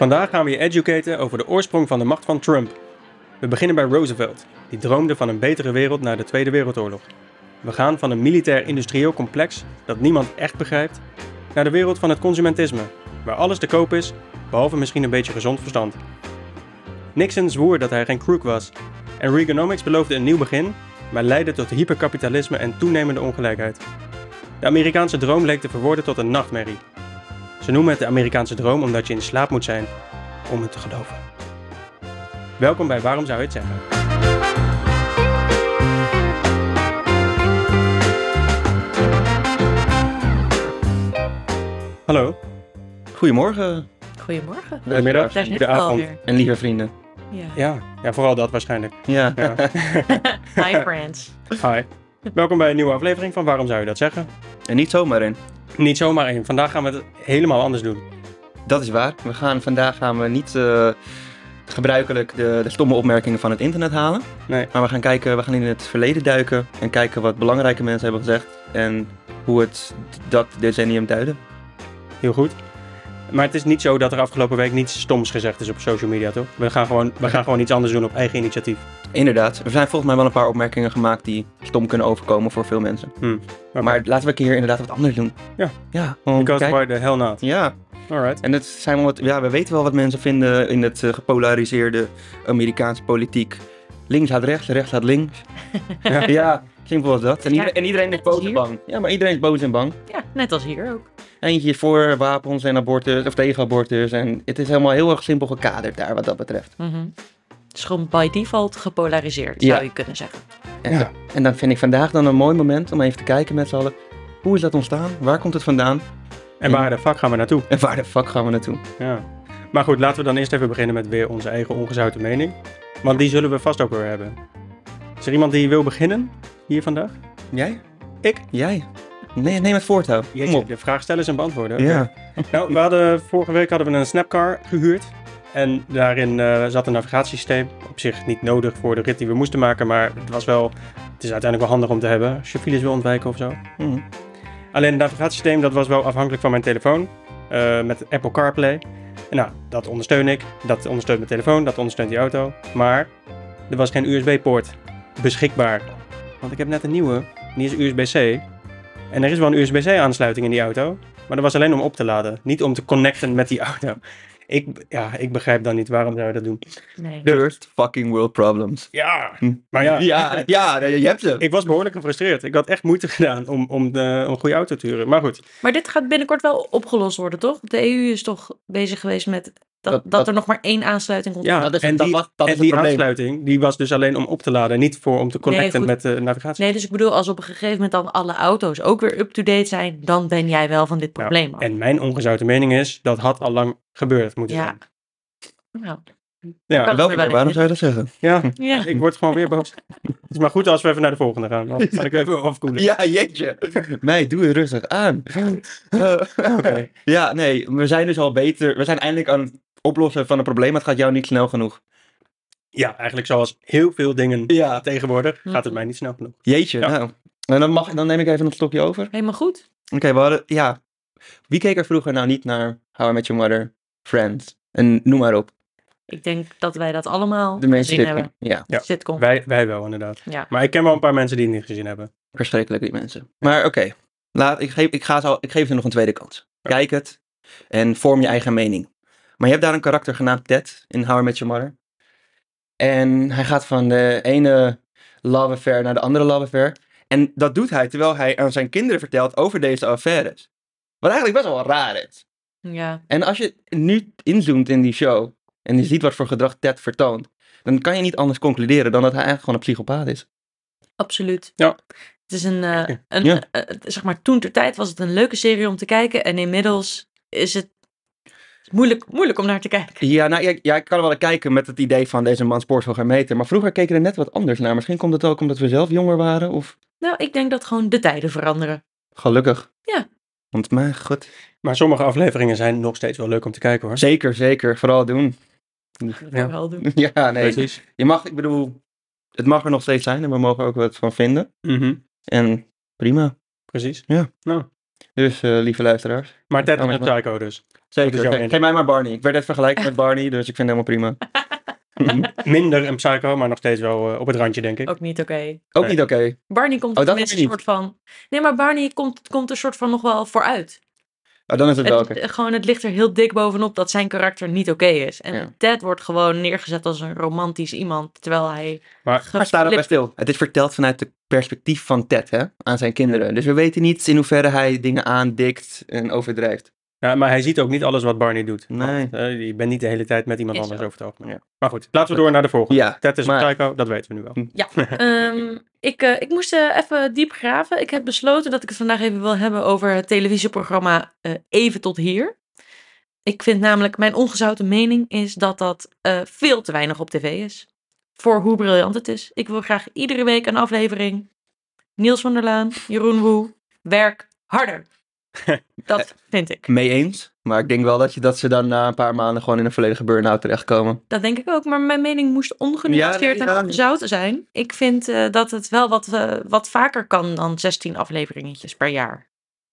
Vandaag gaan we je educaten over de oorsprong van de macht van Trump. We beginnen bij Roosevelt, die droomde van een betere wereld na de Tweede Wereldoorlog. We gaan van een militair-industrieel complex dat niemand echt begrijpt, naar de wereld van het consumentisme, waar alles te koop is, behalve misschien een beetje gezond verstand. Nixon zwoer dat hij geen crook was, en Reaganomics beloofde een nieuw begin, maar leidde tot hyperkapitalisme en toenemende ongelijkheid. De Amerikaanse droom leek te verworden tot een nachtmerrie. Ze noemen het de Amerikaanse droom omdat je in slaap moet zijn om het te geloven. Welkom bij Waarom zou je het zeggen? Hallo, Goedemorgen, Goedemorgen. goedemiddag, alweer. en lieve vrienden. Ja. Ja, ja, vooral dat waarschijnlijk. Ja, Ja. Hi friends. Hi. Welkom bij een nieuwe aflevering van Waarom zou je dat zeggen? en niet zomaar in. Niet zomaar één. Vandaag gaan we het helemaal anders doen. Dat is waar. We gaan, vandaag gaan we niet eh, gebruikelijk de, de stomme opmerkingen van het internet halen. Nee. Maar we gaan kijken, we gaan in het verleden duiken en kijken wat belangrijke mensen hebben gezegd en hoe het dat decennium duidde. Heel goed. Maar het is niet zo dat er afgelopen week niets stoms gezegd is op social media, toch? We gaan gewoon, we gaan gewoon iets anders doen op eigen initiatief. Inderdaad, er zijn volgens mij wel een paar opmerkingen gemaakt die stom kunnen overkomen voor veel mensen. Hmm. Maar laten we een keer inderdaad wat anders doen. Ja. Ja, Because kijk- why the hell not? ja, Alright. En het zijn wel wat, ja, we weten wel wat mensen vinden in het eh, gepolariseerde Amerikaanse politiek. Links gaat rechts, rechts gaat links. Ja. ja, simpel als dat. En, Ja, iedereen, en iedereen is boos en bang. Ja, maar iedereen is boos en bang. Ja, net als hier ook. Eentje voor wapens en abortus, of tegen abortus. En het is helemaal heel erg simpel gekaderd daar, wat dat betreft. Mhm. Het is gewoon by default gepolariseerd, Ja. zou je kunnen zeggen. En, Ja. en dan vind ik vandaag dan een mooi moment om even te kijken met z'n allen. Hoe is dat ontstaan? Waar komt het vandaan? En waar de fuck gaan we naartoe? En waar de fuck gaan we naartoe? Ja. Maar goed, laten we dan eerst even beginnen met weer onze eigen ongezouten mening. Want die zullen we vast ook weer hebben. Is er iemand die wil beginnen hier vandaag? Jij? Ik? Jij? Nee, neem het voortouw. Kom Jeetje, op. de vraag stellen en beantwoorden. Oké. Ja. Nou, we hadden, vorige week hadden we een snapcar gehuurd. En daarin eh, zat een navigatiesysteem. Op zich niet nodig voor de rit die we moesten maken, maar het was wel... Het is uiteindelijk wel handig om te hebben als je files wil ontwijken of zo. Mhm. Alleen het navigatiesysteem, dat was wel afhankelijk van mijn telefoon. eh, met Apple CarPlay. En nou, dat ondersteun ik. Dat ondersteunt mijn telefoon, dat ondersteunt die auto. Maar er was geen USB-poort beschikbaar. Want ik heb net een nieuwe, die is USB-C. En er is wel een USB-C-aansluiting in die auto. Maar dat was alleen om op te laden, niet om te connecten met die auto. Ik, ja, ik begrijp dan niet waarom zou je dat doen. Nee. First fucking world problems. Ja, Hm. maar ja, Ja, ja, je hebt ze. ik was behoorlijk gefrustreerd. Ik had echt moeite gedaan om, om, de, om een goede auto te huren. Maar goed, Maar dit gaat binnenkort wel opgelost worden, toch? De EU is toch bezig geweest met dat, Dat- dat, dat- er nog maar één aansluiting komt. ja, dat is- en dat die, was- dat en is het die probleem. aansluiting die was dus alleen om op te laden, niet voor om te connecten met de navigatie. Nee, dus ik bedoel, als op een gegeven moment dan alle auto's ook weer up-to-date zijn, dan ben jij wel van dit Nou, probleem af. en mijn ongezouten mening is, dat had al lang gebeurd moeten Ja. zijn. Nou, Ja, wel waarom zou je dat zeggen? ja, ja. ik word gewoon weer boos. Het is maar goed als we even naar de volgende gaan. Dan kan ik even afkoelen. Ja, jeetje. Nee, doe je rustig aan. Eh, Oké. Ja, nee, we zijn dus al beter. We zijn eindelijk aan het oplossen van een probleem. maar Het gaat jou niet snel genoeg. Ja, eigenlijk zoals heel veel dingen Ja. tegenwoordig gaat het Mhm. mij niet snel genoeg. Jeetje, Ja. nou. En dan, mag, dan neem ik even een stokje over. Oké, Helemaal goed. we hadden, ja. Wie keek er vroeger nou niet naar How I Met Your Mother, Friends en noem maar op. Ik denk dat wij dat allemaal De gezien sitcom. hebben. Ja, Ja. Sitcom. Wij, wij wel, inderdaad. Ja. Maar ik ken wel een paar mensen die het niet gezien hebben. verschrikkelijk die mensen. Maar oké, laat ik, geef, ik, ga zo, ik geef ze nog een tweede kans. Ja. Kijk het en vorm je eigen mening. Maar je hebt daar een karakter genaamd Ted in How I Met Your Mother. En hij gaat van de ene love affair naar de andere love affair. En dat doet hij terwijl hij aan zijn kinderen vertelt over deze affaires. Wat eigenlijk best wel raar is. Ja. En als je nu inzoomt in die show en je ziet wat voor gedrag Ted vertoont, dan kan je niet anders concluderen dan dat hij eigenlijk gewoon een psychopaat is. Absoluut. Ja. Het is een, eh, een Ja. eh, eh, zeg maar, toen ter tijd was het een leuke serie om te kijken. En inmiddels is het moeilijk, moeilijk om naar te kijken. Ja, nou, ja, ja, ik kan er wel kijken met het idee van deze man spoort veel gaan meten. Maar vroeger keken we er net wat anders naar. Misschien komt het ook omdat we zelf jonger waren. Of Nou, ik denk dat gewoon de tijden veranderen. gelukkig. Ja. Want mijn god. Maar sommige afleveringen zijn nog steeds wel leuk om te kijken hoor. Zeker, zeker. Vooral doen. Ja. Wel doen. Ja, nee. Precies. Je mag, ik bedoel, het mag er nog steeds zijn en we mogen ook wat van vinden. Mhm. En prima. Precies. Ja. Nou, Dus eh, lieve luisteraars. Maar Ted maar- psycho dus. Zeker. Ge-. Geef mij maar Barney. Ik werd net vergelijkt met Barney, dus ik vind het helemaal prima. Minder een psycho, maar nog steeds wel eh, op het randje, denk ik. Ook niet oké. Ook Nee. niet oké. Barney komt Oh, er tenminste een soort van... Nee, maar Barney komt, komt er soort van nog wel vooruit. Oh, dan is het wel Het, oké. gewoon, het ligt er heel dik bovenop dat zijn karakter niet oké is. En Ja. Ted wordt gewoon neergezet als een romantisch iemand, terwijl hij... Maar Maar sta er bij stil. Het is verteld vanuit het perspectief van Ted, hè? Aan zijn kinderen. Dus we weten niet in hoeverre hij dingen aandikt en overdrijft. Ja, maar hij ziet ook niet alles wat Barney doet. Nee. Want, eh, je bent niet de hele tijd met iemand Is anders zo. over het algemeen. Ja. Maar goed, laten we door naar de volgende. Ja, Ted is een maar- psycho, dat weten we nu wel. Ja, ehm, ik, eh, ik moest eh, even diep graven. Ik heb besloten dat ik het vandaag even wil hebben over het televisieprogramma eh, Even tot hier. Ik vind namelijk, mijn ongezouten mening is dat dat eh, veel te weinig op tv is. Voor hoe briljant het is. Ik wil graag iedere week een aflevering. Niels van der Laan, Jeroen Woe, werk harder. Dat vind ik. Mee eens. Maar ik denk wel dat, je, dat ze dan na een paar maanden gewoon in een volledige burn-out terechtkomen. Dat denk ik ook, maar mijn mening moest ongenuanceerd Ja, en ongezouten zijn. Ik vind eh, dat het wel wat, eh, wat vaker kan dan 16 afleveringetjes per jaar.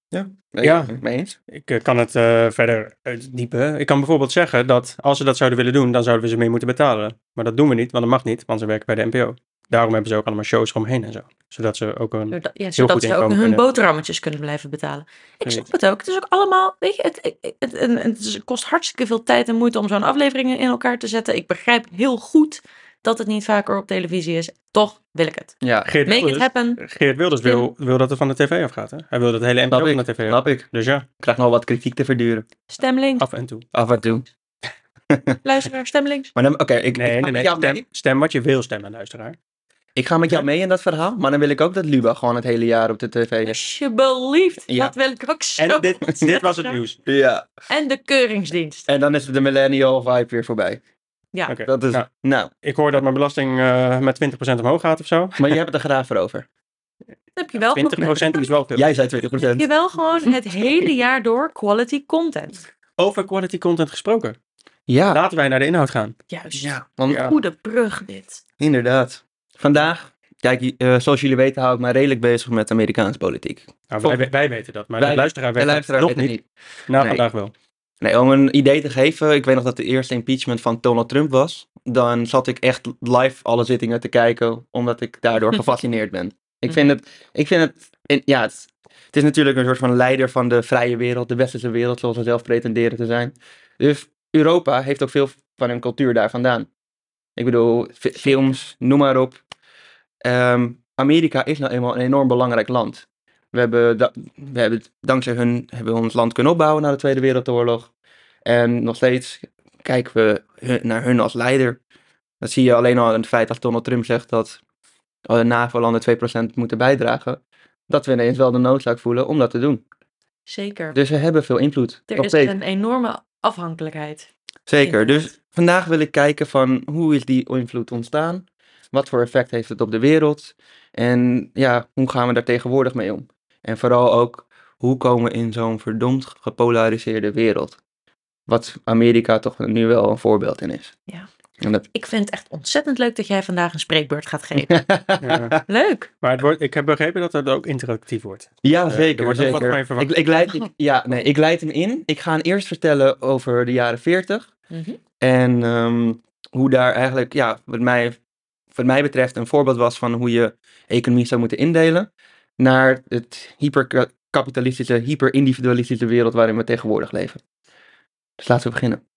Ja. Mee eens. Ik eh, kan het eh, verder uitdiepen. Ik kan bijvoorbeeld zeggen dat als ze dat zouden willen doen, dan zouden we ze meer moeten betalen. Maar dat doen we niet, want dat mag niet, want ze werken bij de NPO. Daarom hebben ze ook allemaal shows eromheen en zo. Zodat ze ook een... Zodat, ja, zodat goed ze ook hun kunnen. boterhammetjes kunnen blijven betalen. Ik snap het ook. Het is ook allemaal, weet je, het, het, het, kost hartstikke veel tijd en moeite om zo'n aflevering in elkaar te zetten. Ik begrijp heel goed dat het niet vaker op televisie is. Toch wil ik het. Ja, Geert Make it Wilders, happen. Geert Wilders wil, wil dat het van de tv afgaat. Hè? Hij wil dat het hele NPO van ik. de tv af. Snap ik. Dus ja, Ik krijg nog wat kritiek te verduren. Stemlinks. af en toe. Af en toe. Luisteraar, stemlinks. Maar dan, oké, ik, ik Nee, nee, nee. Stem, stem wat je wil stemmen, luisteraar. Ik ga met jou mee in dat verhaal, maar dan wil ik ook dat Luba gewoon het hele jaar op de tv is. Alsjeblieft. Ja. Dat wil ik ook zo. En dit, dit was het nieuws. Ja. En de keuringsdienst. En dan is de millennial vibe weer voorbij. Ja. Dat is, nou, nou, ik hoor dat mijn belasting eh, met 20% omhoog gaat of zo. maar je hebt het er graag voor over. Heb je wel, nog- 20% is wel veel. Jij zei heb 20%. je wel gewoon het hele jaar door quality content. Over quality content gesproken. Ja. Laten wij naar de inhoud gaan. Juist. Ja, want Ja. Goede brug dit. inderdaad. Vandaag, kijk, eh, zoals jullie weten hou ik mij redelijk bezig met Amerikaanse politiek. Nou, wij, wij weten dat, maar Wij- de luisteraar weet De luisteraar nog weet het niet. niet. Nou, Nee. vandaag wel. Nee, om een idee te geven, ik weet nog dat de eerste impeachment van Donald Trump was. Dan zat ik echt live alle zittingen te kijken, omdat ik daardoor gefascineerd ben. Ik vind het, ik vind het, in- ja, het, het is natuurlijk een soort van leider van de vrije wereld, de westerse wereld, zoals we zelf pretenderen te zijn. Dus Europa heeft ook veel van hun cultuur daar vandaan. Ik bedoel, fi- films, noem maar op. Ehm, Amerika is nou eenmaal een enorm belangrijk land. We hebben, we hebben dankzij hun hebben we ons land kunnen opbouwen na de Tweede Wereldoorlog. En nog steeds kijken we hun- naar hun als leider. Dat zie je alleen al in het feit dat Donald Trump zegt dat alle NAVO-landen 2% moeten bijdragen. Dat we ineens wel de noodzaak voelen om dat te doen. Zeker. Dus we hebben veel invloed. er is een enorme afhankelijkheid. Zeker. Dus vandaag wil ik kijken van hoe is die invloed ontstaan? Wat voor effect heeft het op de wereld? En ja, hoe gaan we daar tegenwoordig mee om? En vooral ook, hoe komen we in zo'n verdomd gepolariseerde wereld? Wat Amerika toch nu wel een voorbeeld in is. Ja. En dat... Ik vind het echt ontzettend leuk dat jij vandaag een spreekbeurt gaat geven. Ja. Leuk. Maar het wordt, ik heb begrepen dat het ook interactief wordt. Ja, er zeker. wordt nog wat zeker. van. Ik, ik, leid, ik, ja, nee, ik leid hem in. Ik ga hem eerst vertellen over de jaren 40. Mhm. En ehm, hoe daar eigenlijk, ja, wat mij, wat mij betreft, een voorbeeld was van hoe je economie zou moeten indelen. Naar het hyperkapitalistische, hyperindividualistische wereld waarin we tegenwoordig leven. Dus laten we beginnen.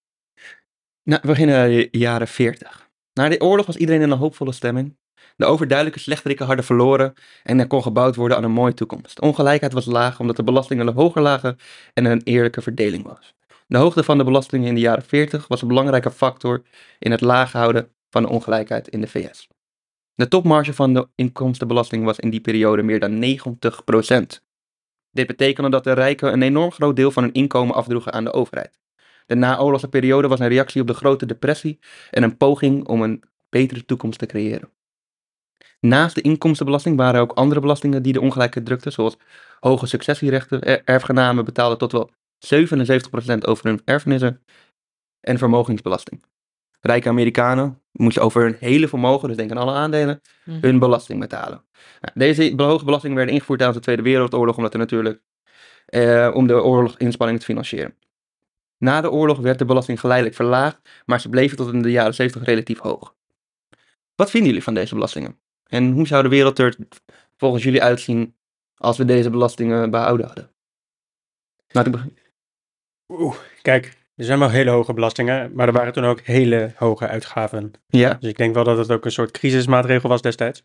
Nou, we beginnen naar de jaren 40. Na de oorlog was iedereen in een hoopvolle stemming. De overduidelijke slechterikken hadden verloren en er kon gebouwd worden aan een mooie toekomst. Ongelijkheid was laag omdat de belastingen hoger lagen en er een eerlijke verdeling was. De hoogte van de belastingen in de jaren 40 was een belangrijke factor in het laag houden van de ongelijkheid in de VS. De topmarge van de inkomstenbelasting was in die periode meer dan 90%. Dit betekende dat de rijken een enorm groot deel van hun inkomen afdroegen aan de overheid. De naoorlogse periode was een reactie op de grote depressie en een poging om een betere toekomst te creëren. Naast de inkomstenbelasting waren er ook andere belastingen die de ongelijkheid drukten, zoals hoge successierechten. Er- Erfgenamen betaalden tot wel 77% over hun erfenissen en vermogensbelasting. Rijke Amerikanen moesten over hun hele vermogen, dus denk aan alle aandelen, Mhm. hun belasting betalen. Nou, deze hoge belastingen werden ingevoerd tijdens de Tweede Wereldoorlog, omdat er natuurlijk eh, om de oorloginspanningen te financieren. Na de oorlog werd de belasting geleidelijk verlaagd, maar ze bleven tot in de jaren 70 relatief hoog. Wat vinden jullie van deze belastingen? En hoe zou de wereld er volgens jullie uitzien als we deze belastingen behouden hadden? Laat ik beginnen. Oeh, kijk, er zijn wel hele hoge belastingen, maar er waren toen ook hele hoge uitgaven. Ja, Dus ik denk wel dat het ook een soort crisismaatregel was destijds.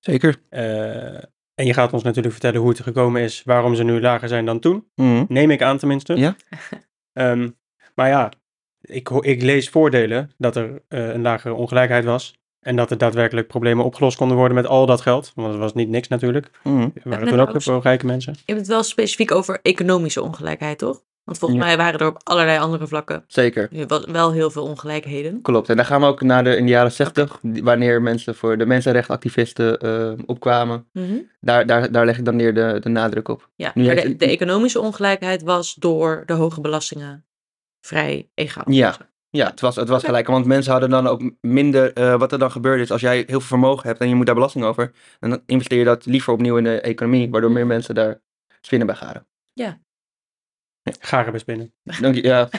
zeker. Eh, en je gaat ons natuurlijk vertellen hoe het gekomen is, waarom ze nu lager zijn dan toen. Mhm. Neem ik aan tenminste. Ja. Ehm, maar ja, ik, ik lees voordelen dat er eh, een lagere ongelijkheid was. En dat er daadwerkelijk problemen opgelost konden worden met al dat geld. Want het was niet niks natuurlijk. Mhm. Er waren toen ook ook veel rijke mensen. Je hebt het wel specifiek over economische ongelijkheid, toch? Want volgens Ja. mij waren er op allerlei andere vlakken Zeker. wel- wel heel veel ongelijkheden. Klopt. En dan gaan we ook naar de, in de jaren 60, wanneer mensen voor de mensenrechtenactivisten eh, opkwamen. Mhm. Daar, daar, daar leg ik dan neer de, de nadruk op. Ja, Nu maar heeft de, de economische ongelijkheid was door de hoge belastingen vrij egaal. Ja. Ja, het was, het was gelijk. Want mensen hadden dan ook minder. eh, wat er dan gebeurde is, als jij heel veel vermogen hebt en je moet daar belasting over, dan investeer je dat liever opnieuw in de economie, waardoor meer mensen daar spinnen bij garen. Garen best binnen. Dank je. Ja.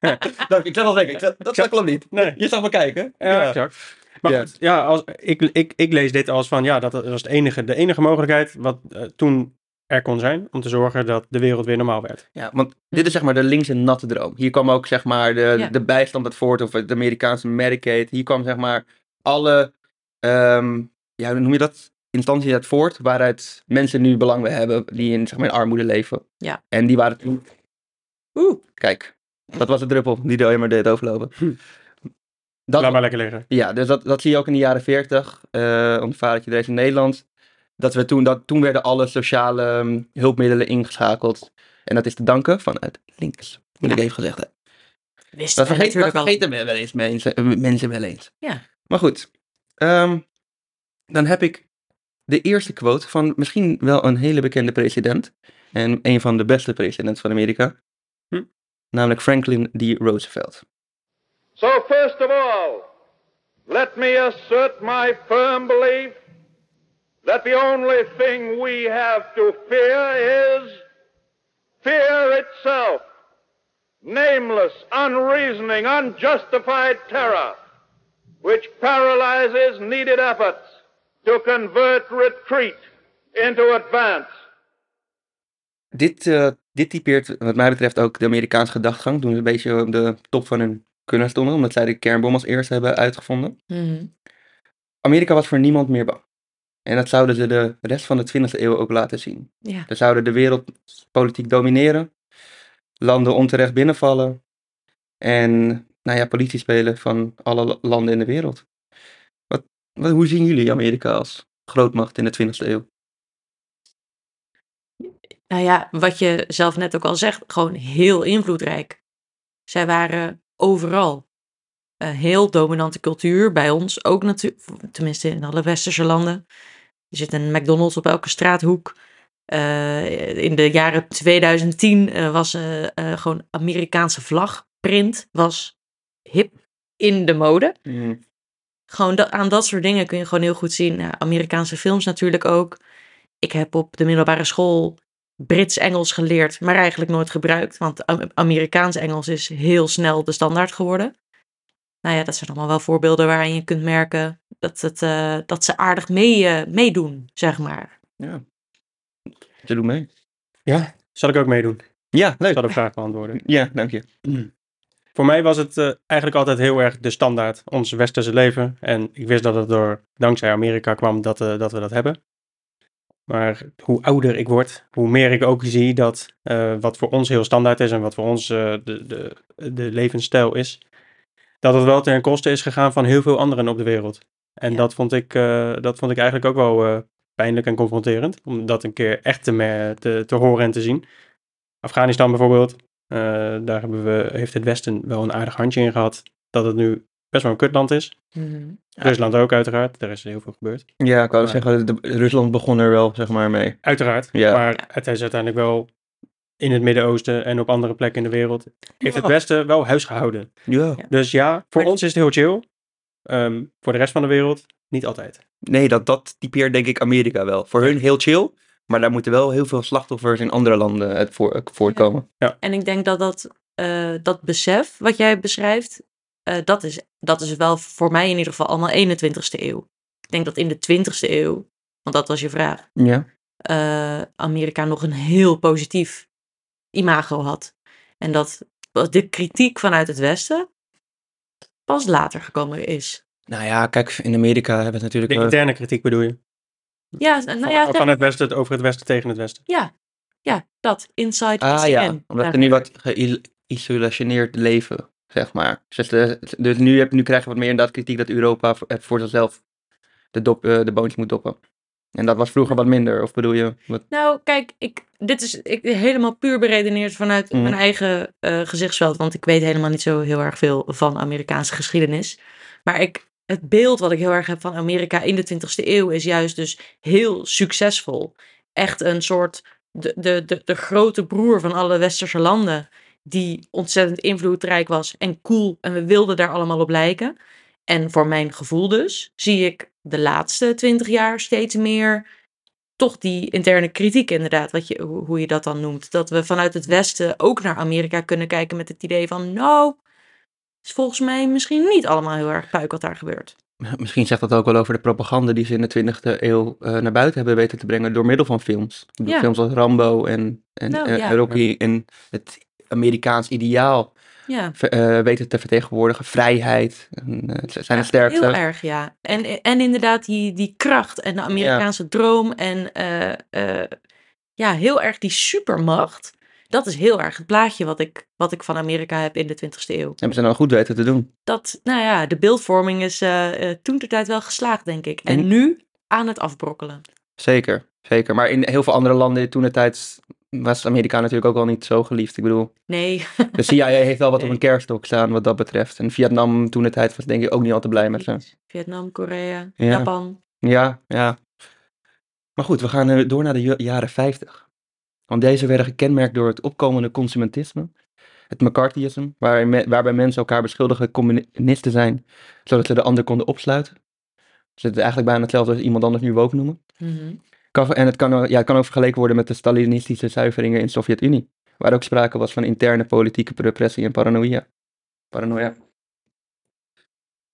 Dank, ik zat al denken, ik zat- dat, dat klopt niet. Nee. Je zag me kijken. Ja, exact. Maar Ja. goed, ja, als, ik, ik, ik lees dit als van, ja, dat was het enige, de enige mogelijkheid wat eh, toen er kon zijn om te zorgen dat de wereld weer normaal werd. Ja, want dit is zeg maar de linkse natte droom. Hier kwam ook zeg maar de, Ja. de bijstand uit voort, of het Amerikaanse Medicaid. Hier kwam zeg maar alle, ehm, ja, hoe noem je dat? Instanties uit voort, waaruit mensen nu belang bij hebben, die in, zeg maar, in armoede leven. Ja. En die waren toen, Oeh, kijk, dat was de druppel die de maar deed overlopen. Hm. Dat, Laat maar lekker liggen. ja, dus dat, dat zie je ook in de jaren 40, eh om het vadertje deze in Nederland. Dat we toen, dat, toen werden alle sociale ehm, hulpmiddelen ingeschakeld. En dat is te danken vanuit links, moet ik even gezegd hebben. wist Dat, wij vergeet, dat vergeten we wel eens mensen, mensen wel eens. Ja. Maar goed, ehm, dan heb ik de eerste quote van misschien wel een hele bekende president. En een van de beste presidenten van Amerika. Hm. Namelijk Franklin D. Roosevelt. So, first of all, let me assert my firm belief that the only thing we have to fear is fear itself. Nameless, unreasoning, unjustified terror, which paralyzes needed efforts to convert retreat into advance. Dit, eh, dit typeert wat mij betreft ook de Amerikaanse gedachtegang. Toen ze een beetje op de top van hun kunnen stonden. Omdat zij de kernbom als eerste hebben uitgevonden. Mhm. Amerika was voor niemand meer bang. En dat zouden ze de rest van de 20e eeuw ook laten zien. Ja. Ze zouden de wereldpolitiek domineren, landen onterecht binnenvallen en nou ja, politie spelen van alle la- landen in de wereld. Hoe zien jullie Amerika als grootmacht in de 20e eeuw? Nou ja, wat je zelf net ook al zegt, gewoon heel invloedrijk. Zij waren overal. Een heel dominante cultuur, bij ons ook natuurlijk, tenminste in alle westerse landen. Er zit een McDonald's op elke straathoek. Eh, in de jaren 2010 eh, was eh, gewoon Amerikaanse vlagprint was hip in de mode. Gewoon da- aan dat soort dingen kun je gewoon heel goed zien. Nou, Amerikaanse films natuurlijk ook. Ik heb op de middelbare school Brits-Engels geleerd, maar eigenlijk nooit gebruikt. Want Am- Amerikaans-Engels is heel snel de standaard geworden. Nou ja, dat zijn allemaal wel voorbeelden waarin je kunt merken dat, het, eh, dat ze aardig mee, eh, meedoen, zeg maar. Ja. Ze doen mee. Ja, zal ik ook meedoen. Ja, Ik leuk. zal de vraag beantwoorden. Ja, dank je. Voor mij was het eh, eigenlijk altijd heel erg de standaard, ons westerse leven. En ik wist dat het door, dankzij Amerika kwam dat, eh, dat we dat hebben. Maar hoe ouder ik word, hoe meer ik ook zie dat eh, wat voor ons heel standaard is en wat voor ons de, de, de levensstijl is, dat het wel ten koste is gegaan van heel veel anderen op de wereld. En Ja. dat, vond ik, dat vond ik eigenlijk ook wel pijnlijk en confronterend, om dat een keer echt te, te, te horen en te zien. Afghanistan bijvoorbeeld, eh, daar hebben we, heeft het Westen wel een aardig handje in gehad. Dat het nu best wel een kutland is. Rusland ook uiteraard, daar is heel veel gebeurd. Ja, ik wou Maar- zeggen, de- Rusland begon er wel, zeg maar, mee. Uiteraard, Ja. maar het is uiteindelijk wel in het Midden-Oosten en op andere plekken in de wereld. Heeft het. Westen wel huis gehouden. Ja. Ja. Dus ja, voor Maar- ons is het heel chill. Ehm, voor de rest van de wereld niet altijd. Nee, dat, dat typeert denk ik Amerika wel. Voor hun heel chill, Maar daar moeten wel heel veel slachtoffers in andere landen uit voor, eh, voortkomen. En ik denk dat dat, eh, dat besef wat jij beschrijft, eh, dat, is, dat is wel voor mij in ieder geval allemaal 21ste eeuw. Ik denk dat in de 20ste eeuw, want dat was je vraag, Ja. eh, Amerika nog een heel positief imago had. En dat de kritiek vanuit het Westen pas later gekomen is. Nou ja, kijk, in Amerika hebben we het De natuurlijk... eh, interne kritiek bedoel je? Ja, nou Van, ja, van het westen over het westen tegen het westen. ja, ja, dat. Inside ah PCN. ja, omdat er nu wat geïsolationeerd leven, zeg maar. Dus, de, dus nu, heb, nu krijgen we wat meer inderdaad kritiek dat Europa voor, het voor zichzelf de, dop, eh, de boontjes moet doppen. En dat was vroeger wat minder, of bedoel je? Wat, Nou, kijk, ik, dit is ik, helemaal puur beredeneerd vanuit Mhm. mijn eigen eh, gezichtsveld. Want ik weet helemaal niet zo heel erg veel van Amerikaanse geschiedenis. Maar ik, het beeld wat ik heel erg heb van Amerika in de 20e eeuw is juist dus heel succesvol. Echt een soort de, de, de, de grote broer van alle westerse landen. Die ontzettend invloedrijk was en cool. En we wilden daar allemaal op lijken. En voor mijn gevoel dus zie ik de laatste twintig jaar steeds meer toch die interne kritiek inderdaad, wat je, hoe je dat dan noemt. Dat we vanuit het Westen ook naar Amerika kunnen kijken met het idee van, nou, is volgens mij misschien niet allemaal heel erg puik wat daar gebeurt. misschien zegt dat ook wel over de propaganda die ze in de 20e eeuw eh, naar buiten hebben weten te brengen door middel van films. Ja. Films als Rambo en, en, Nou, eh, ja. Rocky en het Amerikaans ideaal Ja, eh, weten te vertegenwoordigen. Vrijheid, en, zijn sterkste. heel erg, ja. En, en inderdaad die, die kracht en de Amerikaanse droom en ja, heel erg die supermacht. Dat is heel erg het plaatje wat ik, wat ik van Amerika heb in de 20e eeuw. Hebben ze dan goed weten te doen. Dat, nou ja, de beeldvorming is eh, toen de tijd wel geslaagd, denk ik. En En- nu aan het afbrokkelen. Zeker, zeker. Maar in heel veel andere landen toen de tijd was Amerika natuurlijk ook wel niet zo geliefd. Ik bedoel, Nee, de CIA heeft wel wat op een kerststok staan wat dat betreft. En Vietnam toen de tijd was denk ik ook niet al te blij met ze. Vietnam, Korea, Ja. Japan. Ja, ja. Maar goed, we gaan eh, door naar de jaren 50. Want deze werden gekenmerkt door het opkomende consumentisme, het McCarthyisme, waar me- waarbij mensen elkaar beschuldigen communisten zijn, zodat ze de ander konden opsluiten. Dus het is eigenlijk bijna hetzelfde als iemand anders nu woke noemen. Mhm. Kan, en het kan, ook- ja, het kan ook vergeleken worden met de Stalinistische zuiveringen in de Sovjet-Unie, waar ook sprake was van interne politieke repressie en paranoia. Paranoia.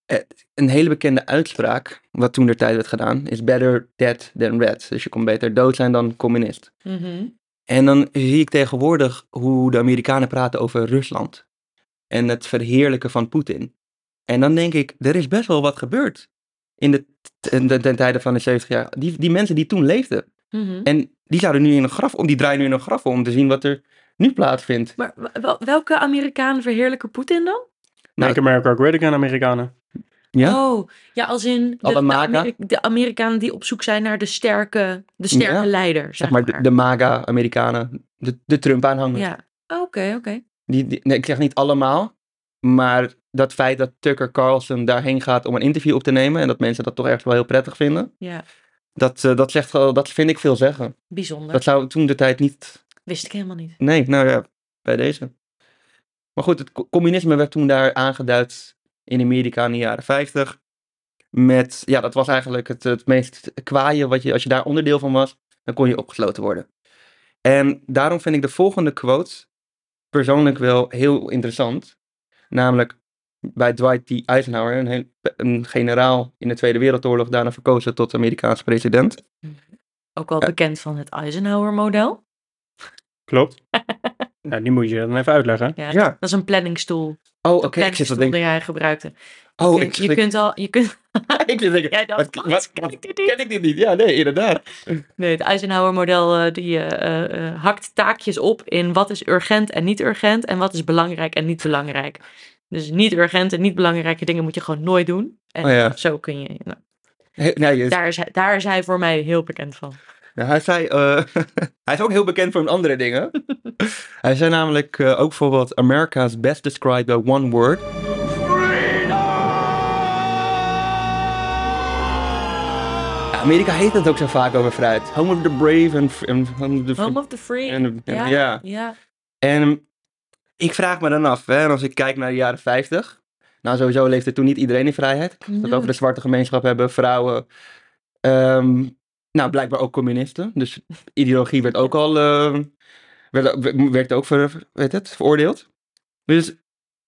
Eh, Een hele bekende uitspraak, wat toen der tijd werd gedaan, is better dead than red. Dus je kon beter dood zijn dan communist. Mhm. En dan zie ik tegenwoordig hoe de Amerikanen praten over Rusland. En het verheerlijken van Poetin. En dan denk ik, er is best wel wat gebeurd. In de, ten, ten, ten tijde van de 70 jaar. Die, die mensen die toen leefden. Mhm. En die zouden nu in een graf om, die draaien nu in een graf om te zien wat er nu plaatsvindt. Maar wel- welke Amerikanen verheerlijken Poetin dan? Nou, Make America Great Again, Amerikanen. Ja? Oh, ja, als in de, Alle de, MAGA? Ameri- de Amerikanen die op zoek zijn naar de sterke, de sterke Ja, leider, zeg, zeg maar de, de MAGA-Amerikanen, de, de Trump-aanhangers. Ja, oké, oké. Die, die- nee, ik zeg niet allemaal, maar dat feit dat Tucker Carlson daarheen gaat om een interview op te nemen en dat mensen dat toch echt wel heel prettig vinden, Ja, dat, eh, dat, zegt, dat vind ik veel zeggen. bijzonder. Dat zou toen de tijd niet, Wist ik helemaal niet. nee, nou ja, bij deze. Maar goed, het co- communisme werd toen daar aangeduid in Amerika in de jaren 50. Met, ja, dat was eigenlijk het, het meest kwaaie, wat je, als je daar onderdeel van was, dan kon je opgesloten worden. En daarom vind ik de volgende quote persoonlijk wel heel interessant. Namelijk bij Dwight D. Eisenhower, een, heel- een generaal in de Tweede Wereldoorlog, daarna verkozen tot Amerikaans president. Ook wel Ja. bekend van het Eisenhower-model. Klopt. nou, die moet je dan even uitleggen. Ja, Ja. Dat is een planningstoel. Oh, oké, ik zit te denken. die hij gebruikte. Oh, ik, je ik, kunt al, je kunt, ik wat, Ken ik dit niet? ken ik dit niet? Ja, nee, inderdaad. nee, het Eisenhower-model eh, die eh, hakt taakjes op in wat is urgent en niet urgent en wat is belangrijk en niet belangrijk. Dus niet urgent en niet belangrijke dingen moet je gewoon nooit doen. En Oh ja. zo kun je. nou, He- nee, je- daar, is daar is hij voor mij heel bekend van. Ja, hij zei, eh, hij is ook heel bekend voor andere dingen. hij zei namelijk eh, ook bijvoorbeeld, America is best described by one word. Ja, Amerika heeft het ook zo vaak over vrijheid. Home of the brave and... and home of the Home of the Free. ja. En ik vraag me dan af, hè, en als ik kijk naar de jaren 50. Nou, sowieso leefde toen niet iedereen in vrijheid. Als we het Nee. over de zwarte gemeenschap hebben, vrouwen. ehm, Nou, blijkbaar ook communisten. Dus ideologie werd ook al, eh, werd, werd ook ver, weet het, veroordeeld. Dus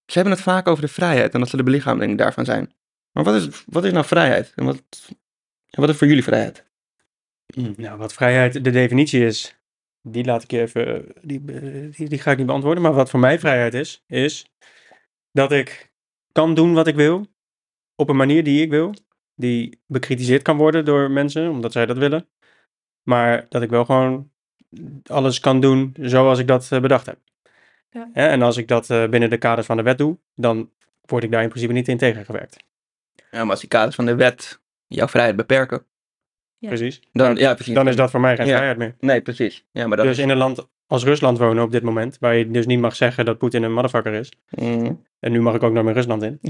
ze hebben het vaak over de vrijheid en dat ze de belichameling daarvan zijn. Maar wat is, wat is nou vrijheid? En wat, en wat is voor jullie vrijheid? Nou, wat vrijheid de definitie is, die laat ik je even, die, die, die ga ik niet beantwoorden. Maar wat voor mij vrijheid is, is dat ik kan doen wat ik wil, op een manier die ik wil, die bekritiseerd kan worden door mensen, omdat zij dat willen. Maar dat ik wel gewoon alles kan doen zoals ik dat eh, bedacht heb. Ja. Hè, en als ik dat eh, binnen de kaders van de wet doe, dan word ik daar in principe niet in tegengewerkt. Ja, maar als die kaders van de wet jouw vrijheid beperken, Ja. Precies. dan, ja, precies. Dan is dat voor mij geen Ja. vrijheid meer. Nee, precies. Ja, maar dat Dus in een land als Rusland wonen op dit moment, waar je dus niet mag zeggen dat Poetin een motherfucker is. Mm. En nu mag ik ook nog meer Rusland in.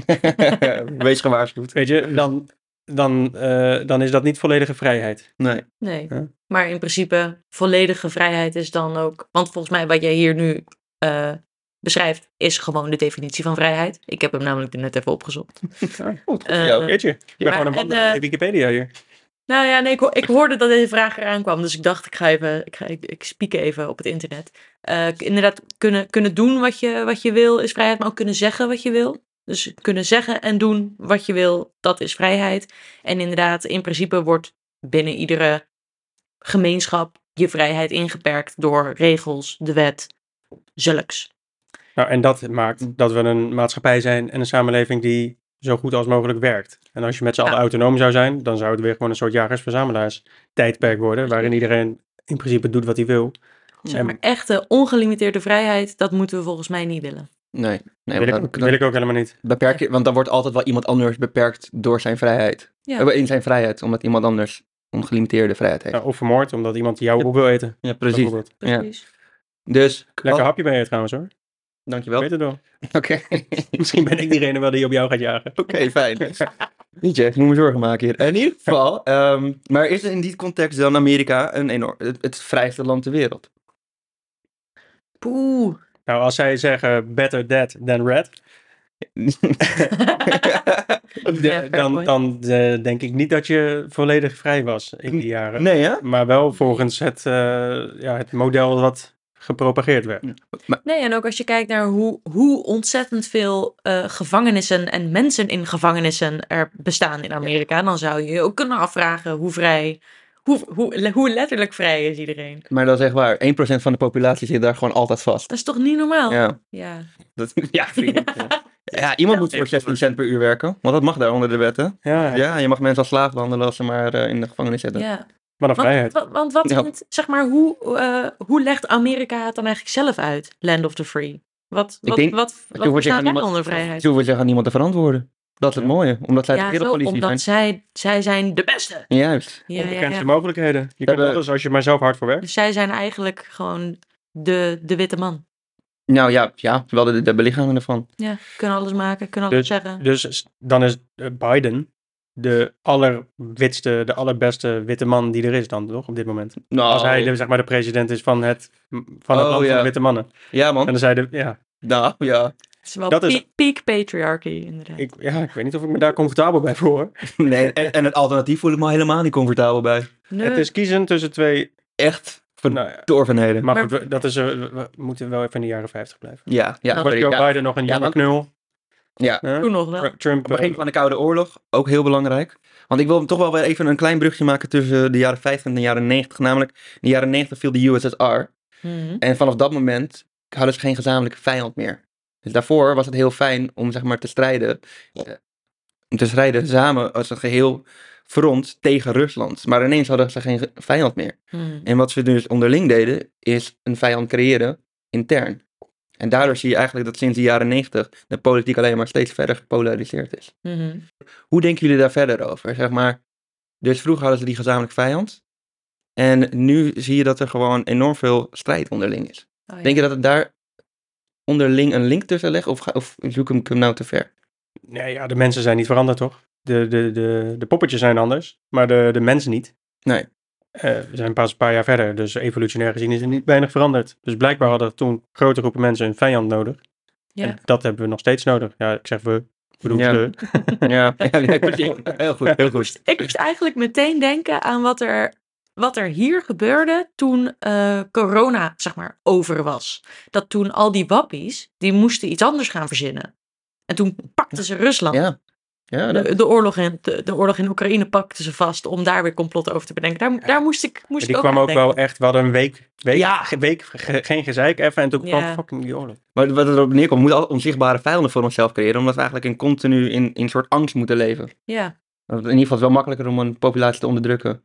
Wees gewaarschuwd. Weet je, dan, dan, eh, dan is dat niet volledige vrijheid. Nee. Nee. Ja. Maar in principe, volledige vrijheid is dan ook. Want volgens mij, wat jij hier nu eh, beschrijft, is gewoon de definitie van vrijheid. Ik heb hem namelijk net even opgezocht. Goed, Eh, jou. Weet je, ik ben maar- gewoon een en, man eh, Wikipedia hier. Nou ja, nee, ik, ho- ik hoorde dat deze vraag eraan kwam. Dus ik dacht, ik ga even, ik, ga, ik, ik spiek even op het internet. Eh, inderdaad, kunnen, kunnen doen wat je, wat je wil is vrijheid, maar ook kunnen zeggen wat je wil. Dus kunnen zeggen en doen wat je wil, dat is vrijheid. En inderdaad, in principe wordt binnen iedere gemeenschap je vrijheid ingeperkt door regels, de wet, zulks. Nou, en dat maakt dat we een maatschappij zijn en een samenleving die zo goed als mogelijk werkt. En als je met z'n allen autonoom zou zijn, dan zou het weer gewoon een soort jagers-verzamelaars tijdperk worden, waarin iedereen in principe doet wat hij wil. Zeg maar echte ongelimiteerde vrijheid, dat moeten we volgens mij niet willen. Nee, nee wil, ik, dan wil ik ook helemaal niet. beperk je, want dan wordt altijd wel iemand anders beperkt door zijn vrijheid. Ja. Eh, In zijn vrijheid, omdat iemand anders ongelimiteerde vrijheid heeft. Ja, of vermoord, omdat iemand jouw Ja. op wil eten. Ja, precies. Ja. Precies. Dus, Lekker oh, hapje ben je trouwens hoor. dankjewel. Weet het wel. Oké, Misschien ben ik diegene wel die op jou gaat jagen. Oké, fijn. Niet je, ik moet me zorgen maken hier. In ieder geval, ehm, maar is er in die context dan Amerika een enorm, het, het vrijste land ter wereld? Poeh. Nou, als zij zeggen better dead than red, de- dan, dan eh, denk ik niet dat je volledig vrij was in die jaren. nee, hè? Maar wel volgens het, eh, ja, het model wat gepropageerd werd. Nee, en ook als je kijkt naar hoe, hoe ontzettend veel eh, gevangenissen en mensen in gevangenissen er bestaan in Amerika, dan zou je je ook kunnen afvragen hoe vrij, hoe, hoe, hoe letterlijk vrij is iedereen. Maar dat is echt waar. 1% van de populatie zit daar gewoon altijd vast. Dat is toch niet normaal? Ja, Ja. dat, ja, vrienden. Ja, iemand moet voor 16 cent per uur werken. Want dat mag daar onder de wetten. Ja, Ja, je mag mensen als slaaf behandelen als ze maar eh, in de gevangenis zitten. ja. wat een Want, vrijheid. wa- want wat Ja. vindt, zeg maar, hoe, eh, hoe legt Amerika het dan eigenlijk zelf uit? Land of the free. Wat, wat, denk- wat, Je wat hoeft zich aan niemand- onder vrijheid? Ze hoeven zich aan niemand te verantwoorden. Dat is het Ja. mooie. Omdat zij Ja, de wereldpolitie omdat zijn. zij, zij zijn de beste. Juist. Ja, ja, Onbegrensde ja. mogelijkheden. Je kunt alles als je maar zelf hard voor werkt. Dus zij zijn eigenlijk gewoon de, de witte man. Nou ja, ja wel de, de belichaming ervan. Ja, kunnen alles maken, kunnen alles zeggen. Dus dan is eh, Biden de allerwitste, de allerbeste witte man die er is dan, toch, op dit moment. Nou, Als hij de, zeg maar, de president is van het, van het Oh, land van ja. de witte mannen. Ja En man. dan zei de, ja, Nou, ja. Het is wel dat is- peak, peak patriarchy, inderdaad. ik, ja, ik weet niet of ik me daar comfortabel bij voel. Nee, en, en het alternatief voel ik me helemaal niet comfortabel bij. Nee. Het is kiezen tussen twee, Echt nou ja, verdorvenheden. maar, Maar- goed, we- dat is, eh, we moeten wel even in de jaren 50 blijven. Ja, ja. Was Joe ja. Biden nog een jonge knul? Ja. Huh? Toen nog wel. Trump, Het begin eh, van de Koude Oorlog, ook heel belangrijk. Want ik wil toch wel weer even een klein brugje maken tussen de jaren 50 en de jaren 90. Namelijk, in de jaren 90 viel de USSR. Mhm. En vanaf dat moment hadden ze geen gezamenlijke vijand meer. Dus daarvoor was het heel fijn om zeg maar te strijden. eh, om te strijden samen als een geheel front tegen Rusland. Maar ineens hadden ze geen ge- vijand meer. Mhm. En wat ze dus onderling deden, is een vijand creëren intern. En daardoor zie je eigenlijk dat sinds de jaren 90 de politiek alleen maar steeds verder gepolariseerd is. Mhm. Hoe denken jullie daar verder over? Zeg maar, dus vroeger hadden ze die gezamenlijke vijand. En nu zie je dat er gewoon enorm veel strijd onderling is. Oh, ja. Denk je dat het daar onderling een link tussen legt? Of, ga- of zoek ik hem nou te ver? Nee, ja, de mensen zijn niet veranderd, toch? De, de, de, de poppetjes zijn anders, maar de, de mens niet. Nee. Eh, we zijn pas een paar jaar verder, dus evolutionair gezien is er niet weinig veranderd. Dus blijkbaar hadden toen grote groepen mensen een vijand nodig. Ja. En dat hebben we nog steeds nodig. Ja, ik zeg we, bedoel Ja. Ja, ja, heel goed, heel goed. Ik moest eigenlijk meteen denken aan wat er wat er hier gebeurde toen eh, corona, zeg maar, over was. Dat toen al die wappies, die moesten iets anders gaan verzinnen. En toen pakten ze Rusland. Ja. Ja, dat- De, de, oorlog in, de, de oorlog in Oekraïne pakten ze vast om daar weer complotten over te bedenken. Daar, daar moest ik, moest die ik ook kwam ook wel echt, we hadden een week, week, Ja. week ge- geen gezeik even en toen kwam fucking die oorlog. Maar wat erop neerkomt, we moeten onzichtbare vijanden voor onszelf creëren, omdat we eigenlijk in continu in, in een soort angst moeten leven. Ja, In ieder geval is het wel makkelijker om een populatie te onderdrukken.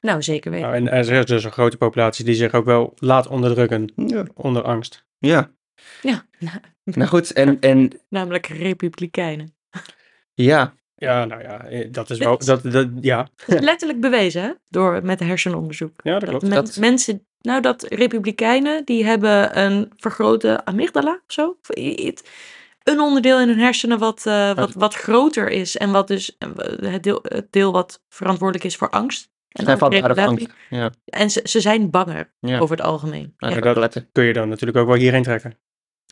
Nou zeker weten. Nou, en er is dus een grote populatie die zich ook wel laat onderdrukken Ja. onder angst. Ja. Ja, Nou goed, en, en namelijk republikeinen. ja, Ja, nou ja, eh, dat is wel, dat, dat, ja, Dat is letterlijk bewezen, hè? Door, met hersenonderzoek. ja, dat klopt. men- Dat- Mensen, nou dat republikeinen, die hebben een vergrote amygdala of zo. Een onderdeel in hun hersenen wat, eh, wat, wat groter is. En wat dus eh, het deel, het deel wat verantwoordelijk is voor angst. En zijn voor regulatie. angst. Ja, En ze, ze zijn banger Ja. over het algemeen. nou, Ja. dat kun je dan natuurlijk ook wel hierheen trekken.